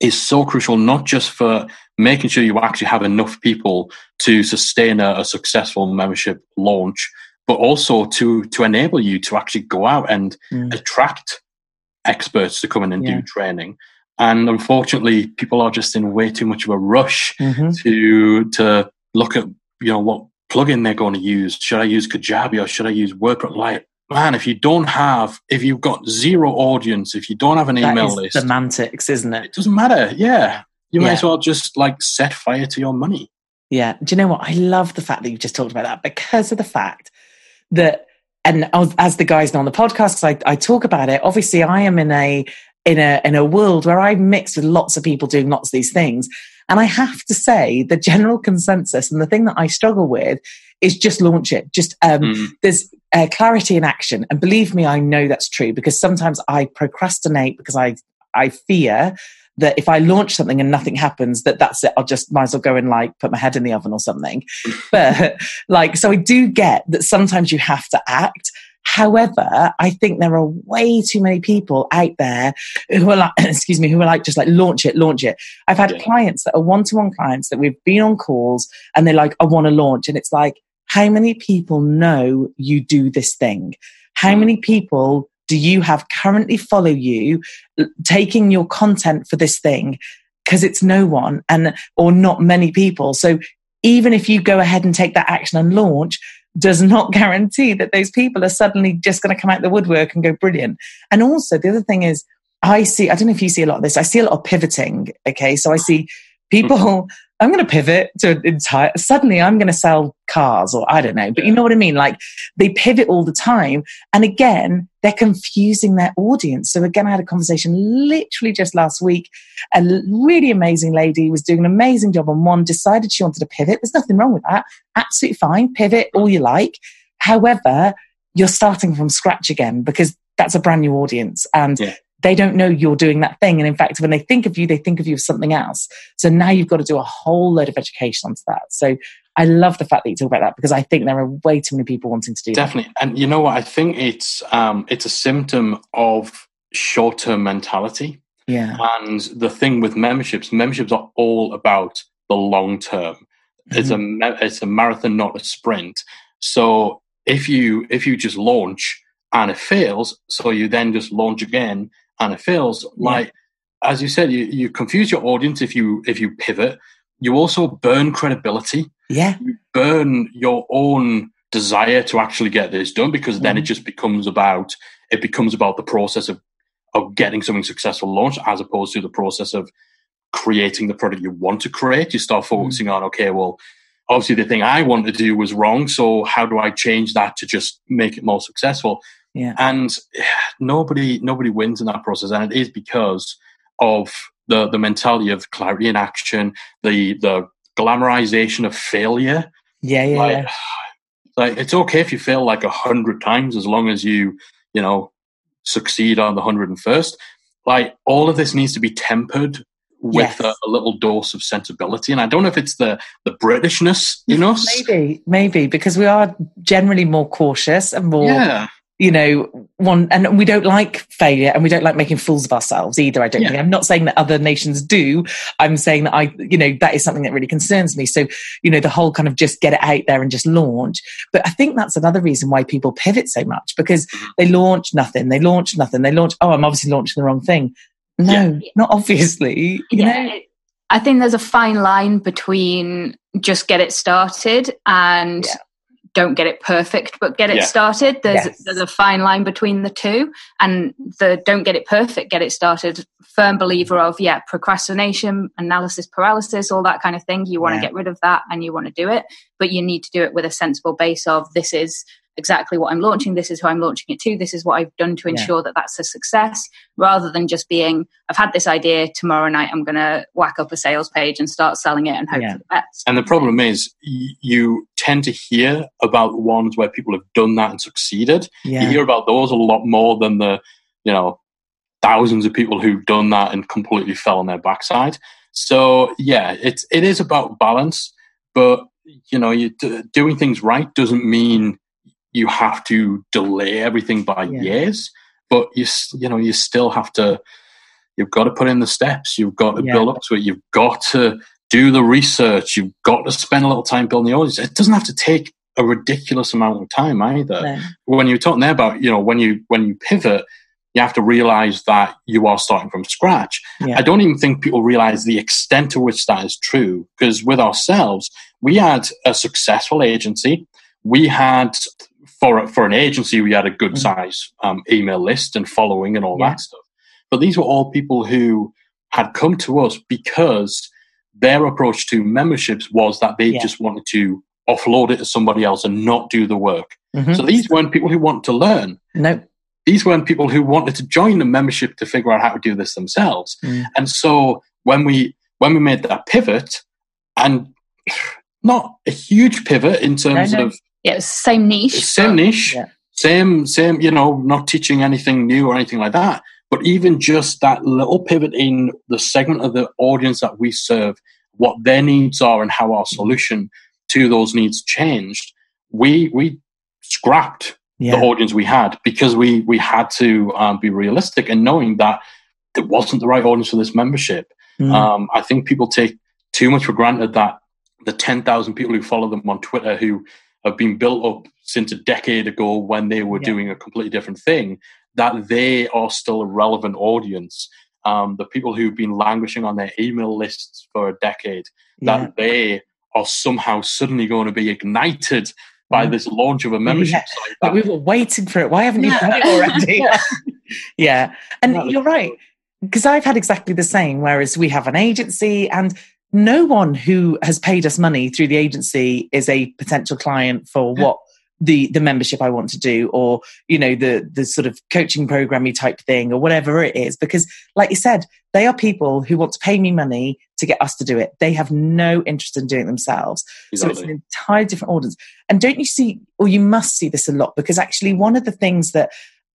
is so crucial, not just for making sure you actually have enough people to sustain a, a successful membership launch, but also to to enable you to actually go out and mm. attract experts to come in and yeah. do training. And unfortunately, people are just in way too much of a rush mm-hmm. to to look at you know what plugin they're going to use. Should I use Kajabi or should I use WordPress? Like, man, if you don't have, if you've got zero audience, if you don't have an that email list, semantics, isn't it? It doesn't matter. Yeah, you yeah. may as well just like set fire to your money. Yeah. Do you know what? I love the fact that you just talked about that because of the fact that, and as the guys know on the podcast, I, I talk about it. Obviously, I am in a in a in a world where I'm mixed with lots of people doing lots of these things. And I have to say, the general consensus and the thing that I struggle with is just launch it. Just um, mm. there's uh, clarity in action, and believe me, I know that's true because sometimes I procrastinate because I I fear that if I launch something and nothing happens, that that's it. I'll just might as well go and like put my head in the oven or something. but like, so I do get that sometimes you have to act. However, I think there are way too many people out there who are like, excuse me, who are like, just like launch it, launch it. I've had yeah. clients that are one to one clients that we've been on calls and they're like, I want to launch. And it's like, how many people know you do this thing? How hmm. many people do you have currently follow you taking your content for this thing? Because it's no one and, or not many people. So even if you go ahead and take that action and launch, does not guarantee that those people are suddenly just going to come out the woodwork and go brilliant. And also, the other thing is, I see, I don't know if you see a lot of this, I see a lot of pivoting. Okay. So I see people mm-hmm. I'm going to pivot to entire, suddenly I'm going to sell cars or I don't know, but you know what I mean? Like they pivot all the time. And again, they're confusing their audience. So again, I had a conversation literally just last week. A really amazing lady was doing an amazing job on one, decided she wanted to pivot. There's nothing wrong with that. Absolutely fine. Pivot all you like. However, you're starting from scratch again because that's a brand new audience. And yeah they don't know you're doing that thing. And in fact, when they think of you, they think of you as something else. So now you've got to do a whole load of education onto that. So I love the fact that you talk about that because I think there are way too many people wanting to do Definitely. That. And you know what? I think it's um, it's a symptom of short term mentality. Yeah. And the thing with memberships, memberships are all about the long term. Mm-hmm. It's a it's a marathon, not a sprint. So if you if you just launch and it fails, so you then just launch again and it fails. Yeah. Like as you said, you, you confuse your audience if you if you pivot. You also burn credibility. Yeah. You burn your own desire to actually get this done because then mm. it just becomes about it becomes about the process of of getting something successful launched as opposed to the process of creating the product you want to create. You start mm. focusing mm. on, okay, well, obviously the thing I wanted to do was wrong. So how do I change that to just make it more successful? Yeah. And nobody nobody wins in that process, and it is because of the the mentality of clarity in action, the the glamorization of failure. Yeah, yeah. Like, yeah. like it's okay if you fail like a hundred times as long as you, you know, succeed on the hundred and first. Like all of this needs to be tempered with Yes. a, a little dose of sensibility. And I don't know if it's the the Britishness in us. Maybe, maybe because we are generally more cautious and more, Yeah. You know, one, and we don't like failure and we don't like making fools of ourselves either. I don't Yeah. think. I'm not saying that other nations do. I'm saying that I, you know, that is something that really concerns me. So, you know, the whole kind of just get it out there and just launch. But I think that's another reason why people pivot so much because Mhm. they launch nothing, they launch nothing, they launch, oh, I'm obviously launching the wrong thing. No, not obviously. You yeah, know? I think there's a fine line between just get it started and Yeah. Don't get it perfect, but get it Yeah. started. There's Yes. there's a fine line between the two, and the don't get it perfect, get it started. Firm believer of yeah, procrastination, analysis paralysis, all that kind of thing. You want to Yeah. get rid of that, and you want to do it, but you need to do it with a sensible base of this is exactly what I'm launching. This is who I'm launching it to. This is what I've done to Yeah. ensure that that's a success, rather than just being, I've had this idea. Tomorrow night, I'm going to whack up a sales page and start selling it and hope Yeah. for the best. And the problem is, y- you tend to hear about ones where people have done that and succeeded. You hear about those a lot more than the, you know, thousands of people who've done that and completely fell on their backside. So yeah, it's it is about balance, but you know, you d- doing things right doesn't mean you have to delay everything by Yeah. years. But you you know, you still have to. You've got to put in the steps. You've got to Yeah. build up to it. You've got to do the research. You've got to spend a little time building the audience. It doesn't have to take a ridiculous amount of time either. No. When you're talking there about, you know, when you when you pivot, you have to realize that you are starting from scratch. Yeah. I don't even think people realize the extent to which that is true. Because with ourselves, we had a successful agency. We had for for an agency, we had a good Mhm. size um, email list and following and all Yeah. that stuff. But these were all people who had come to us because their approach to memberships was that they Yeah. just wanted to offload it to somebody else and not do the work. Mhm. So these weren't people who wanted to learn. no. These weren't people who wanted to join the membership to figure out how to do this themselves. Mm. And so when we when we made that pivot, and not a huge pivot in terms No, no. of Yeah, same niche. same niche, Yeah. same same you know, not teaching anything new or anything like that. But even just that little pivot in the segment of the audience that we serve, what their needs are, and how our solution to those needs changed, we we scrapped Yeah. the audience we had because we we had to um, be realistic and knowing that it wasn't the right audience for this membership. Mm. Um, I think people take too much for granted that the 10,000 people who follow them on Twitter who have been built up since a decade ago when they were Yeah. doing a completely different thing, that they are still a relevant audience. Um, the people who've been languishing on their email lists for a decade, yeah. that they are somehow suddenly going to be ignited by Mm. this launch of a membership Yeah. site. But we were waiting for it. Why haven't you done it already? yeah. And you're right. Because I've had exactly the same, whereas we have an agency and no one who has paid us money through the agency is a potential client for what the the membership I want to do or you know the the sort of coaching programmy type thing or whatever it is. Because like you said they are people who want to pay me money to get us to do it. They have no interest in doing it themselves. So it's an entire different audience. And don't you see, or you must see this a lot, because actually, one of the things that,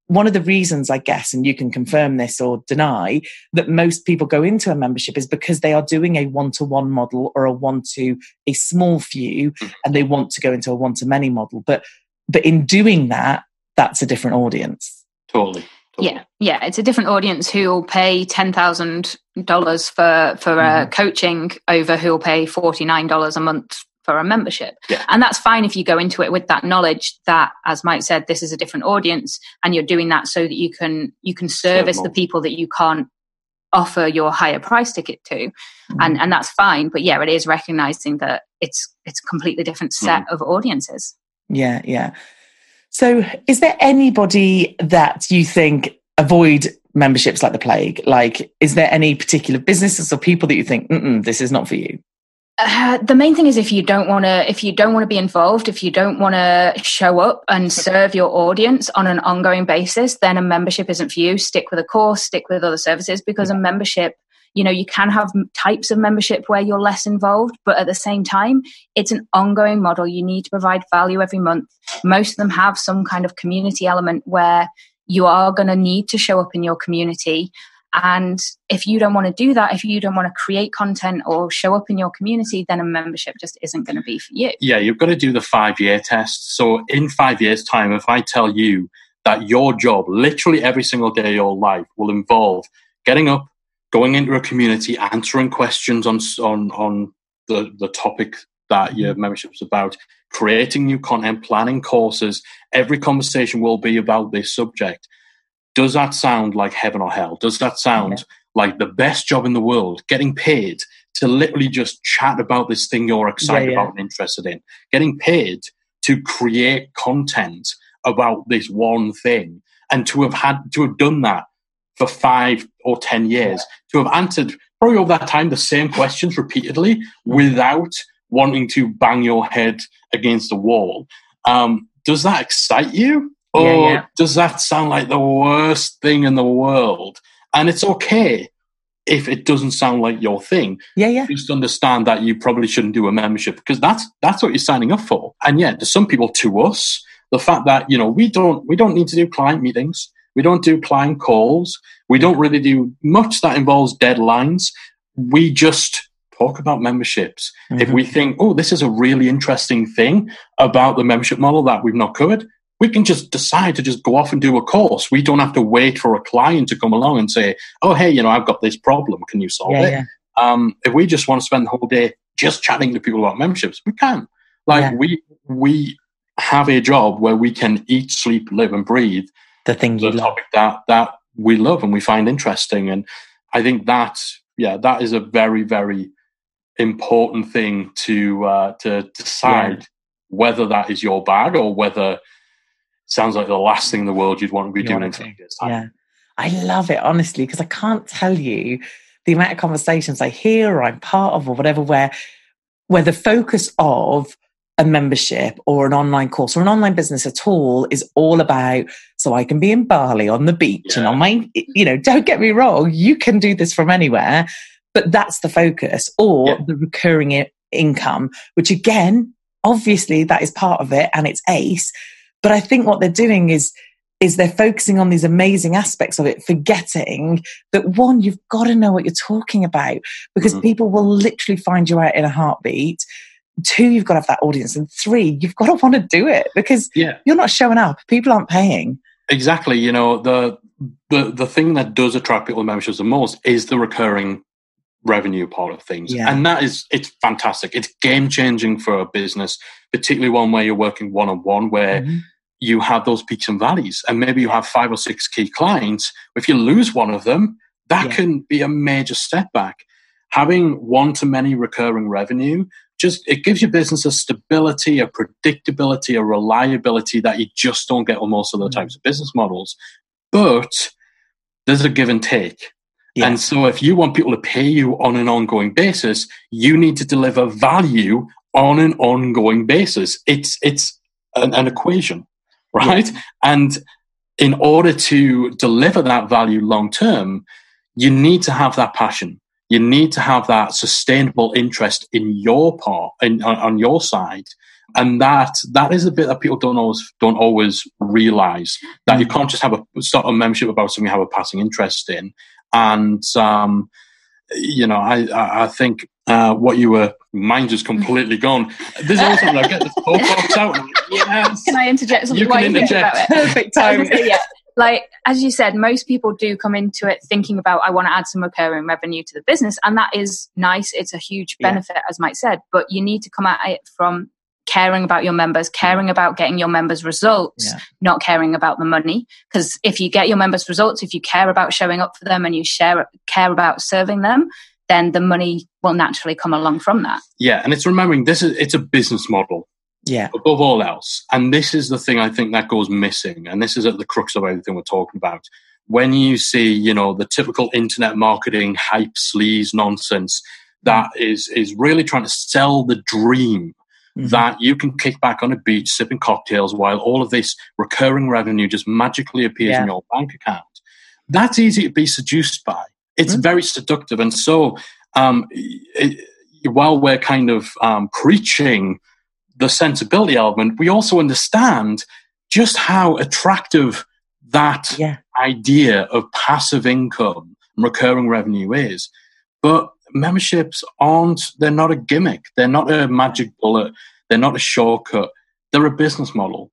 one of the reasons, I guess, and you can confirm this or deny, that most people go into a membership is because they are doing a one to one model or a one to a small few, Mhm. and they want to go into a one to many model. But, but in doing that, that's a different audience. Totally. totally. Yeah, yeah, it's a different audience who will pay ten thousand dollars for for uh, Mhm. coaching over who will pay forty nine dollars a month for a membership, Yeah. and that's fine if you go into it with that knowledge that, as Mike said, this is a different audience, and you're doing that so that you can you can service the people that you can't offer your higher price ticket to, Mm-hmm. and and that's fine. But yeah, it is recognizing that it's it's a completely different set of audiences. Yeah, yeah. So, is there anybody that you think avoid memberships like the plague? Like, is there any particular businesses or people that you think this is not for you? Uh, the main thing is if you don't want to if you don't want to be involved if you don't want to show up and serve your audience on an ongoing basis then a membership isn't for you. Stick with a course stick with other services because a membership you know you can have types of membership where you're less involved but at the same time it's an ongoing model. You need to provide value every month. Most of them have some kind of community element where you are going to need to show up in your community and if you don't want to do that, if you don't want to create content or show up in your community, then a membership just isn't going to be for you. Yeah, you've got to do the five year test. So, in five years' time, if I tell you that your job, literally every single day of your life, will involve getting up, going into a community, answering questions on, on, on the, the topic that your mm-hmm. membership is about, creating new content, planning courses, every conversation will be about this subject does that sound like heaven or hell? Does that sound like the best job in the world? Getting paid to literally just chat about this thing you're excited yeah, yeah. about and interested in. Getting paid to create content about this one thing and to have had to have done that for five or ten years, to have answered probably over that time the same questions repeatedly without wanting to bang your head against the wall. Um, does that excite you? Or yeah, yeah. does that sound like the worst thing in the world? And it's okay if it doesn't sound like your thing. Yeah, yeah. Just understand that you probably shouldn't do a membership because that's that's what you're signing up for. And yeah, to some people, to us, the fact that you know we don't we don't need to do client meetings, we don't do client calls, we don't really do much that involves deadlines. We just talk about memberships. Mm-hmm. If we think, oh, this is a really interesting thing about the membership model that we've not covered, we can just decide to just go off and do a course. We don't have to wait for a client to come along and say, "Oh, hey, you know, I've got this problem. Can you solve yeah, it?" Yeah. Um, if we just want to spend the whole day just chatting to people about memberships, we can. Like yeah. we we have a job where we can eat, sleep, live, and breathe the thing you the love. that that we love and we find interesting. And I think that yeah, that is a very very important thing to uh, to decide whether that is your bag or whether sounds like the last thing in the world you'd want to be you doing in five years' time. Yeah. I love it, honestly, because I can't tell you the amount of conversations I hear or I'm part of or whatever where where the focus of a membership or an online course or an online business at all is all about so I can be in Bali on the beach yeah. and on my you know don't get me wrong you can do this from anywhere but that's the focus or yeah. the recurring income which again obviously that is part of it and it's ace but I think what they're doing is is they're focusing on these amazing aspects of it, forgetting that one, you've got to know what you're talking about because mm-hmm. people will literally find you out in a heartbeat. Two, you've got to have that audience. And three, you've got to want to do it because yeah. you're not showing up. People aren't paying. Exactly. You know, the the the thing that does attract people to memberships the most is the recurring revenue part of things. Yeah. And that is it's fantastic. It's game changing for a business particularly one where you're working one on one, where mm-hmm. you have those peaks and valleys. And maybe you have five or six key clients. If you lose one of them, that yeah. can be a major step back. Having one to many recurring revenue just it gives your business a stability, a predictability, a reliability that you just don't get on most of the mm-hmm. types of business models. But there's a give and take. Yeah. And so if you want people to pay you on an ongoing basis, you need to deliver value on an ongoing basis. It's it's an, an equation, right? Yeah. And in order to deliver that value long term, you need to have that passion. You need to have that sustainable interest in your part, in, on, on your side, and that that is a bit that people don't always don't always realize that you mm. can't just have a start a membership about something you have a passing interest in, and um, you know, I I think uh, what you were, mine just completely gone. This is also I get this whole box out. Yes. Can I interject something? You can interject. Perfect time. yeah. Like as you said, most people do come into it thinking about I want to add some recurring revenue to the business, and that is nice. It's a huge benefit, yeah. as Mike said. But you need to come at it from caring about your members, caring mm. about getting your members results, yeah. not caring about the money. Because if you get your members results, if you care about showing up for them and you share care about serving them, then the money will naturally come along from that. Yeah, and it's remembering this is it's a business model. Yeah. Above all else. And this is the thing I think that goes missing. And this is at the crux of everything we're talking about. When you see, you know, the typical internet marketing hype sleaze nonsense that mm. is is really trying to sell the dream mm-hmm. that you can kick back on a beach sipping cocktails while all of this recurring revenue just magically appears yeah. in your bank account. That's easy to be seduced by It's mm-hmm. very seductive. And so, um, it, while we're kind of um, preaching the sensibility element, we also understand just how attractive that yeah. idea of passive income and recurring revenue is. But memberships aren't, they're not a gimmick. They're not a magic bullet. They're not a shortcut. They're a business model.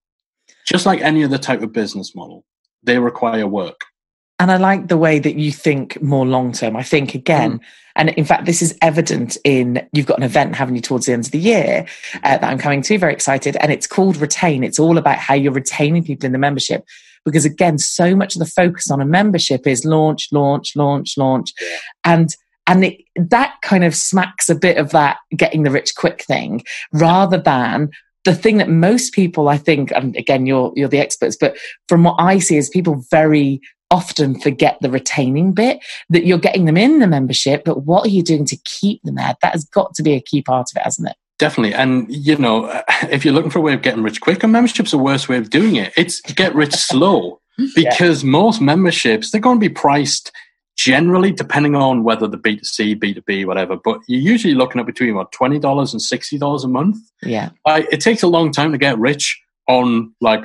Just like any other type of business model, they require work. And I like the way that you think more long term. I think again, mm. and in fact, this is evident in you've got an event having you towards the end of the year uh, that I'm coming to, very excited. And it's called Retain. It's all about how you're retaining people in the membership. Because again, so much of the focus on a membership is launch, launch, launch, launch. And and it, that kind of smacks a bit of that getting the rich quick thing rather than the thing that most people i think and again you're you're the experts but from what i see is people very often forget the retaining bit that you're getting them in the membership but what are you doing to keep them there that has got to be a key part of it hasn't it Definitely. And, you know, if you're looking for a way of getting rich quick, a membership's a worse way of doing it. It's get rich slow because yeah. most memberships, they're going to be priced generally, depending on whether the B2C, B2B, whatever, but you're usually looking at between what, $20 and $60 a month. Yeah. Like, it takes a long time to get rich on like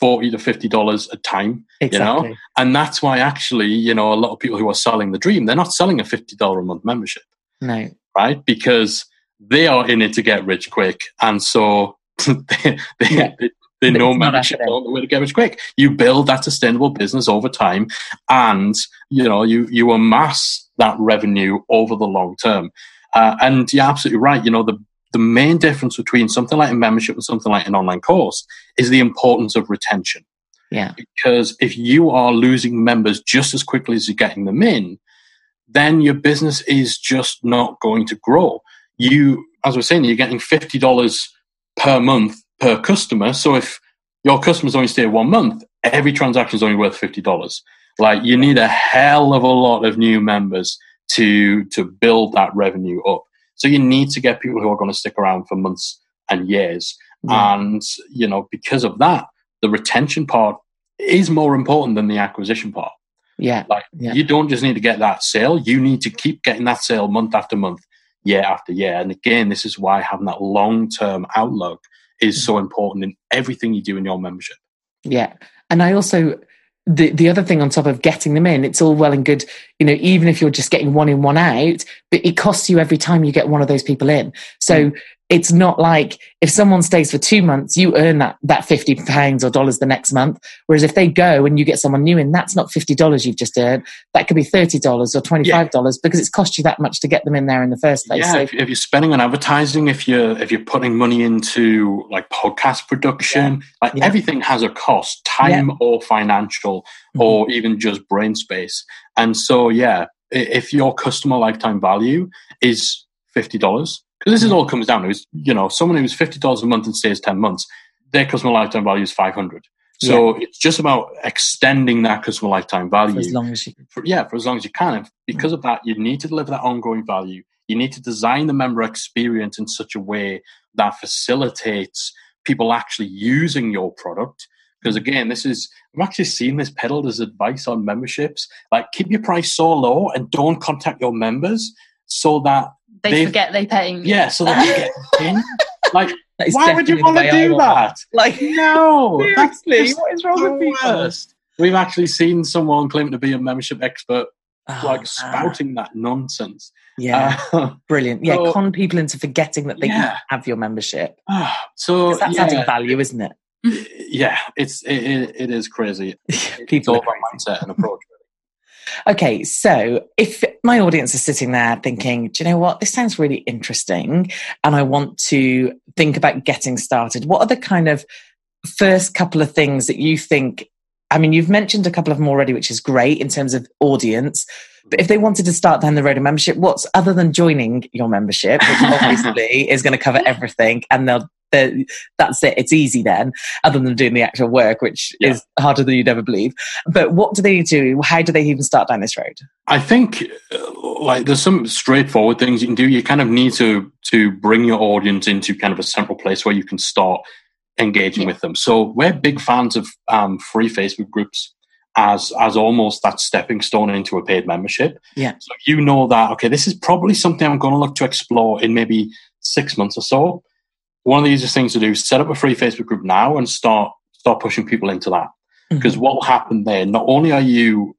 40 to $50 a time, exactly. you know? And that's why actually, you know, a lot of people who are selling the dream, they're not selling a $50 a month membership. No. Right? Because they are in it to get rich quick. And so they, they, yeah. they, they know membership on the way to get rich quick. You build that sustainable business over time, and you know you you amass that revenue over the long term. Uh, and you're absolutely right. You know the the main difference between something like a membership and something like an online course is the importance of retention. Yeah. Because if you are losing members just as quickly as you're getting them in, then your business is just not going to grow. You, as I was saying, you're getting fifty dollars per month per customer. So if your customers only stay one month, every transaction is only worth fifty dollars. Like you need a hell of a lot of new members to to build that revenue up. So you need to get people who are going to stick around for months and years. And you know, because of that, the retention part is more important than the acquisition part. Yeah. Like yeah. you don't just need to get that sale, you need to keep getting that sale month after month, year after year. And again, this is why having that long term outlook is so important in everything you do in your membership. Yeah. And I also, the, the other thing on top of getting them in, it's all well and good, you know, even if you're just getting one in, one out, but it costs you every time you get one of those people in. So mm it's not like if someone stays for two months, you earn that that fifty pounds or dollars the next month. Whereas if they go and you get someone new in, that's not fifty dollars you've just earned. That could be thirty dollars or twenty five dollars yeah. because it's cost you that much to get them in there in the first place. Yeah, so, if, if, you're spending on advertising, if you're if you're putting money into like podcast production, yeah. like yeah. everything has a cost, time or financial, mm-hmm. or even just brain space. And so, yeah, if your customer lifetime value is fifty dollars this is all comes down to is you know someone who's fifty dollars a month and stays ten months, their customer lifetime value is five hundred. So yeah. it's just about extending that customer lifetime value for as long as you for, yeah for as long as you can. And because of that, you need to deliver that ongoing value. You need to design the member experience in such a way that facilitates people actually using your product. Because again, this is I've actually seen this peddled as advice on memberships. Like keep your price so low and don't contact your members so that they forget they paying. Yeah, so they get in. Like, why would you want to do that? Like, no, seriously, what is wrong with people? Worst. We've actually seen someone claim to be a membership expert, oh, like spouting that nonsense. Yeah, uh, brilliant. Yeah, so, con people into forgetting that they yeah. have your membership. so that's yeah. adding value, isn't it? Yeah, it's it, it is crazy. people it's all mindset and approach. Okay, so if my audience is sitting there thinking, do you know what? This sounds really interesting and I want to think about getting started, what are the kind of first couple of things that you think? I mean, you've mentioned a couple of them already, which is great in terms of audience. But if they wanted to start down the road of membership, what's other than joining your membership, which obviously is going to cover everything, and they'll that's it. It's easy then, other than doing the actual work, which yeah. is harder than you'd ever believe. But what do they do? How do they even start down this road? I think uh, like there's some straightforward things you can do. You kind of need to to bring your audience into kind of a central place where you can start engaging yeah. with them. So we're big fans of um, free Facebook groups. as as almost that stepping stone into a paid membership. Yeah. So you know that okay, this is probably something I'm going to look to explore in maybe six months or so. One of the easiest things to do is set up a free Facebook group now and start start pushing people into that. Because mm-hmm. what will happen there? Not only are you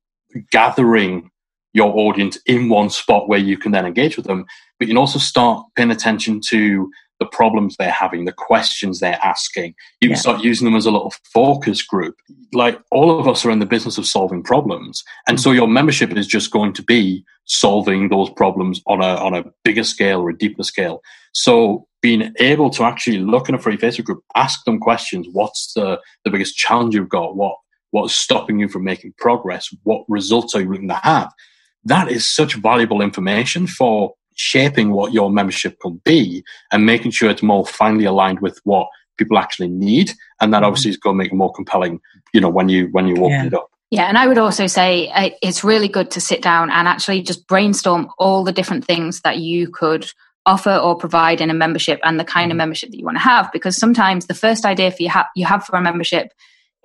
gathering your audience in one spot where you can then engage with them, but you can also start paying attention to the problems they're having, the questions they're asking. You can start using them as a little focus group. Like all of us are in the business of solving problems. And so your membership is just going to be solving those problems on a, on a bigger scale or a deeper scale. So being able to actually look in a free Facebook group, ask them questions. What's the, the biggest challenge you've got? What, what's stopping you from making progress? What results are you looking to have? That is such valuable information for shaping what your membership can be and making sure it's more finely aligned with what people actually need. And that mm-hmm. obviously is going to make it more compelling, you know, when you when you open yeah. it up. Yeah, and I would also say uh, it's really good to sit down and actually just brainstorm all the different things that you could offer or provide in a membership and the kind of mm-hmm. membership that you want to have because sometimes the first idea for you, ha- you have for a membership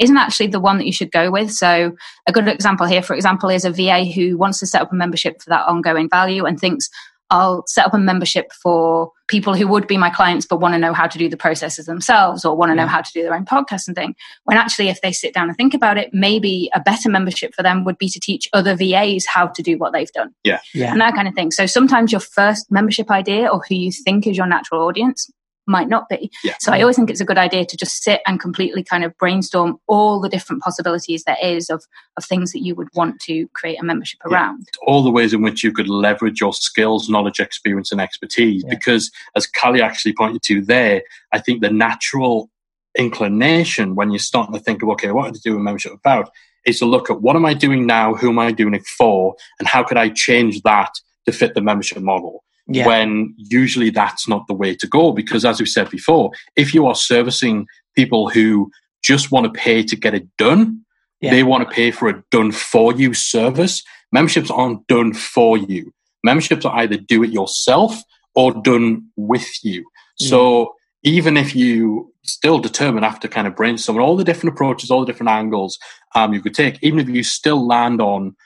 isn't actually the one that you should go with. So, a good example here, for example, is a VA who wants to set up a membership for that ongoing value and thinks, I'll set up a membership for people who would be my clients but want to know how to do the processes themselves or want to know how to do their own podcast and thing. When actually, if they sit down and think about it, maybe a better membership for them would be to teach other VAs how to do what they've done. Yeah. yeah. And that kind of thing. So sometimes your first membership idea or who you think is your natural audience might not be. Yeah. So I always think it's a good idea to just sit and completely kind of brainstorm all the different possibilities there is of, of things that you would want to create a membership yeah. around. All the ways in which you could leverage your skills, knowledge, experience, and expertise. Yeah. Because as Callie actually pointed to there, I think the natural inclination when you're starting to think of, okay, what to do a membership about, is to look at what am I doing now, who am I doing it for, and how could I change that to fit the membership model yeah. when usually that's not the way to go. Because as we said before, if you are servicing people who just want to pay to get it done, yeah. they want to pay for a done for you service. Memberships aren't done for you. Memberships are either do it yourself or done with you. So even if you still determine after kind of brainstorming all the different approaches, all the different angles um, you could take, even if you still land on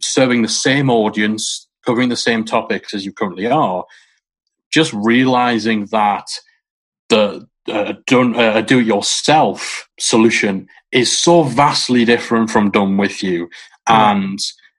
serving the same audience, covering the same topics as you currently are, just realizing that the uh, done uh, do-it-yourself solution is so vastly different from done with you, and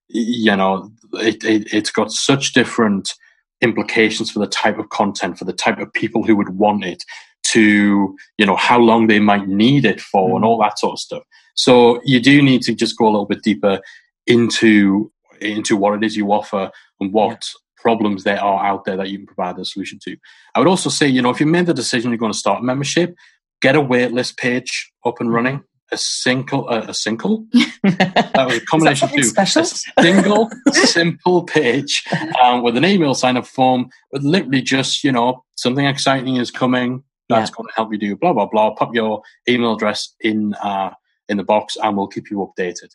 you know it, it, it's got such different implications for the type of content, for the type of people who would want it, to you know how long they might need it for, mm. and all that sort of stuff. So you do need to just go a little bit deeper into into what it is you offer and what yeah. problems there are out there that you can provide a solution to. I would also say, you know, if you made the decision you're going to start a membership, get a waitlist page up and running. A single, uh, a single. that was a combination of two. Special? A single, simple page um, with an email sign up form with literally just, you know, something exciting is coming that's yeah. going to help you do blah blah blah. Pop your email address in uh, in the box, and we'll keep you updated.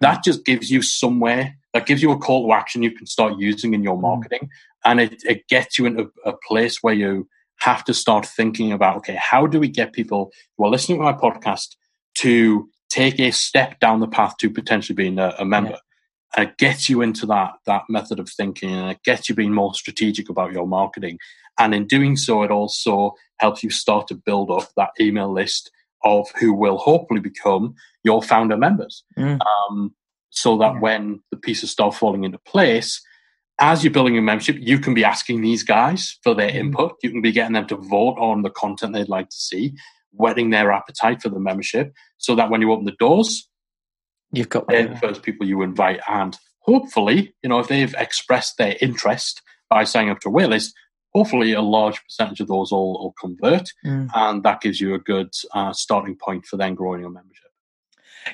That just gives you somewhere that gives you a call to action you can start using in your mm. marketing. And it, it gets you into a place where you have to start thinking about, okay, how do we get people who are listening to my podcast to take a step down the path to potentially being a, a member? Yeah. And it gets you into that, that method of thinking and it gets you being more strategic about your marketing. And in doing so, it also helps you start to build up that email list of who will hopefully become your founder members. Mm. Um, so that yeah. when the pieces start falling into place, as you're building your membership, you can be asking these guys for their mm. input. You can be getting them to vote on the content they'd like to see, whetting their appetite for the membership, so that when you open the doors, you've got they're the first people you invite. And hopefully, you know, if they've expressed their interest by signing up to a waitlist, hopefully a large percentage of those all, will convert. Mm. And that gives you a good uh, starting point for then growing your membership.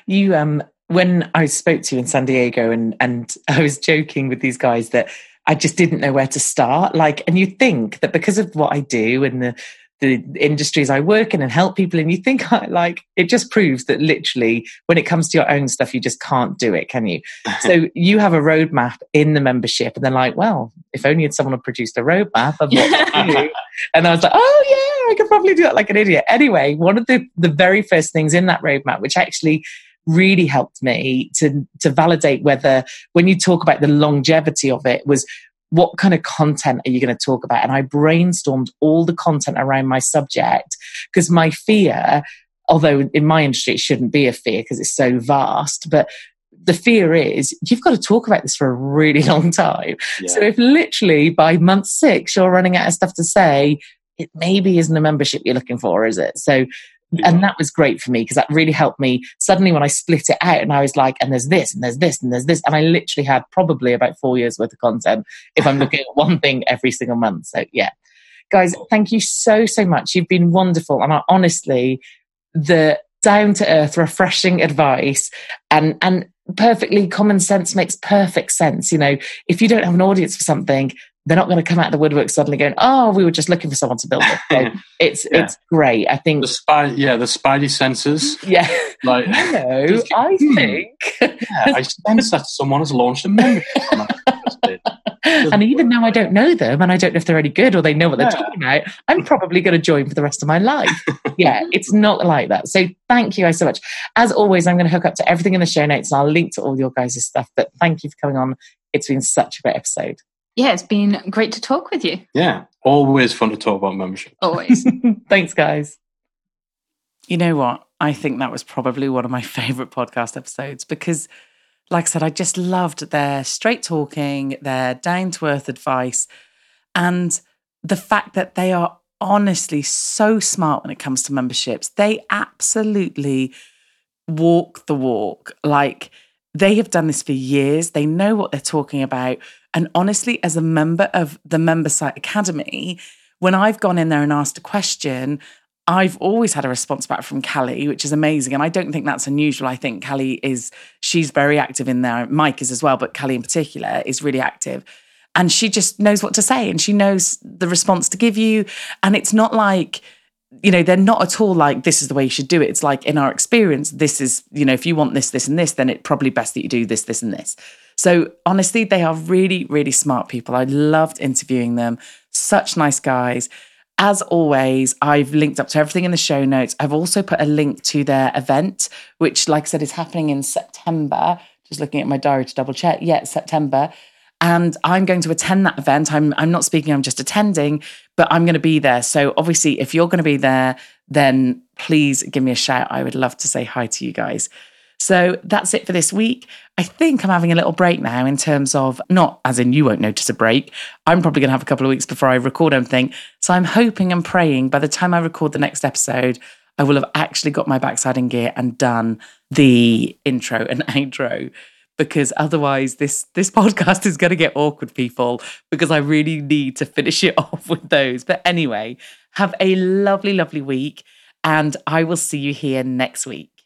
You um when I spoke to you in San Diego and and I was joking with these guys that I just didn't know where to start. Like, and you think that because of what I do and the the industries I work in and help people and you think I like it just proves that literally when it comes to your own stuff you just can't do it can you? So you have a roadmap in the membership and they're like well if only someone had produced a roadmap of what to do. And I was like oh yeah I could probably do that like an idiot. Anyway one of the the very first things in that roadmap which actually really helped me to to validate whether when you talk about the longevity of it was what kind of content are you going to talk about and i brainstormed all the content around my subject because my fear although in my industry it shouldn't be a fear because it's so vast but the fear is you've got to talk about this for a really long time. Yeah. So if literally by month six you're running out of stuff to say, it maybe isn't a membership you're looking for, is it? So yeah. and that was great for me because that really helped me suddenly when I split it out and I was like, and there's this and there's this and there's this. And I literally had probably about four years worth of content if I'm looking at one thing every single month. So yeah. Guys, thank you so, so much. You've been wonderful. And I honestly, the down to earth, refreshing advice and and perfectly common sense makes perfect sense. You know, if you don't have an audience for something, they're not going to come out of the woodwork suddenly going, "Oh, we were just looking for someone to build it." So it's yeah. it's great. I think the spy, yeah, the spidey senses. Yeah, like no, I hmm. think. yeah, I sense that someone has launched a membership. and even now I don't know them and I don't know if they're any good or they know what they're yeah. talking about, I'm probably going to join for the rest of my life. yeah, it's not like that. So thank you guys so much. As always, I'm going to hook up to everything in the show notes and I'll link to all your guys' stuff. But thank you for coming on. It's been such a great episode. Yeah, it's been great to talk with you. Yeah, always fun to talk about membership. Always. Thanks, guys. You know what? I think that was probably one of my favorite podcast episodes because like I said, I just loved their straight talking, their down to earth advice, and the fact that they are honestly so smart when it comes to memberships. They absolutely walk the walk. Like they have done this for years, they know what they're talking about. And honestly, as a member of the Member Site Academy, when I've gone in there and asked a question, I've always had a response back from Callie, which is amazing. And I don't think that's unusual. I think Callie is, she's very active in there. Mike is as well, but Callie in particular is really active. And she just knows what to say and she knows the response to give you. And it's not like, you know, they're not at all like, this is the way you should do it. It's like, in our experience, this is, you know, if you want this, this, and this, then it probably best that you do this, this, and this. So honestly, they are really, really smart people. I loved interviewing them. Such nice guys. As always, I've linked up to everything in the show notes. I've also put a link to their event, which, like I said, is happening in September. Just looking at my diary to double check. Yeah, September. And I'm going to attend that event. I'm I'm not speaking, I'm just attending, but I'm going to be there. So obviously, if you're going to be there, then please give me a shout. I would love to say hi to you guys. So that's it for this week. I think I'm having a little break now in terms of not as in you won't notice a break. I'm probably going to have a couple of weeks before I record anything. So I'm hoping and praying by the time I record the next episode, I will have actually got my backside in gear and done the intro and outro because otherwise this this podcast is going to get awkward people because I really need to finish it off with those. But anyway, have a lovely lovely week and I will see you here next week.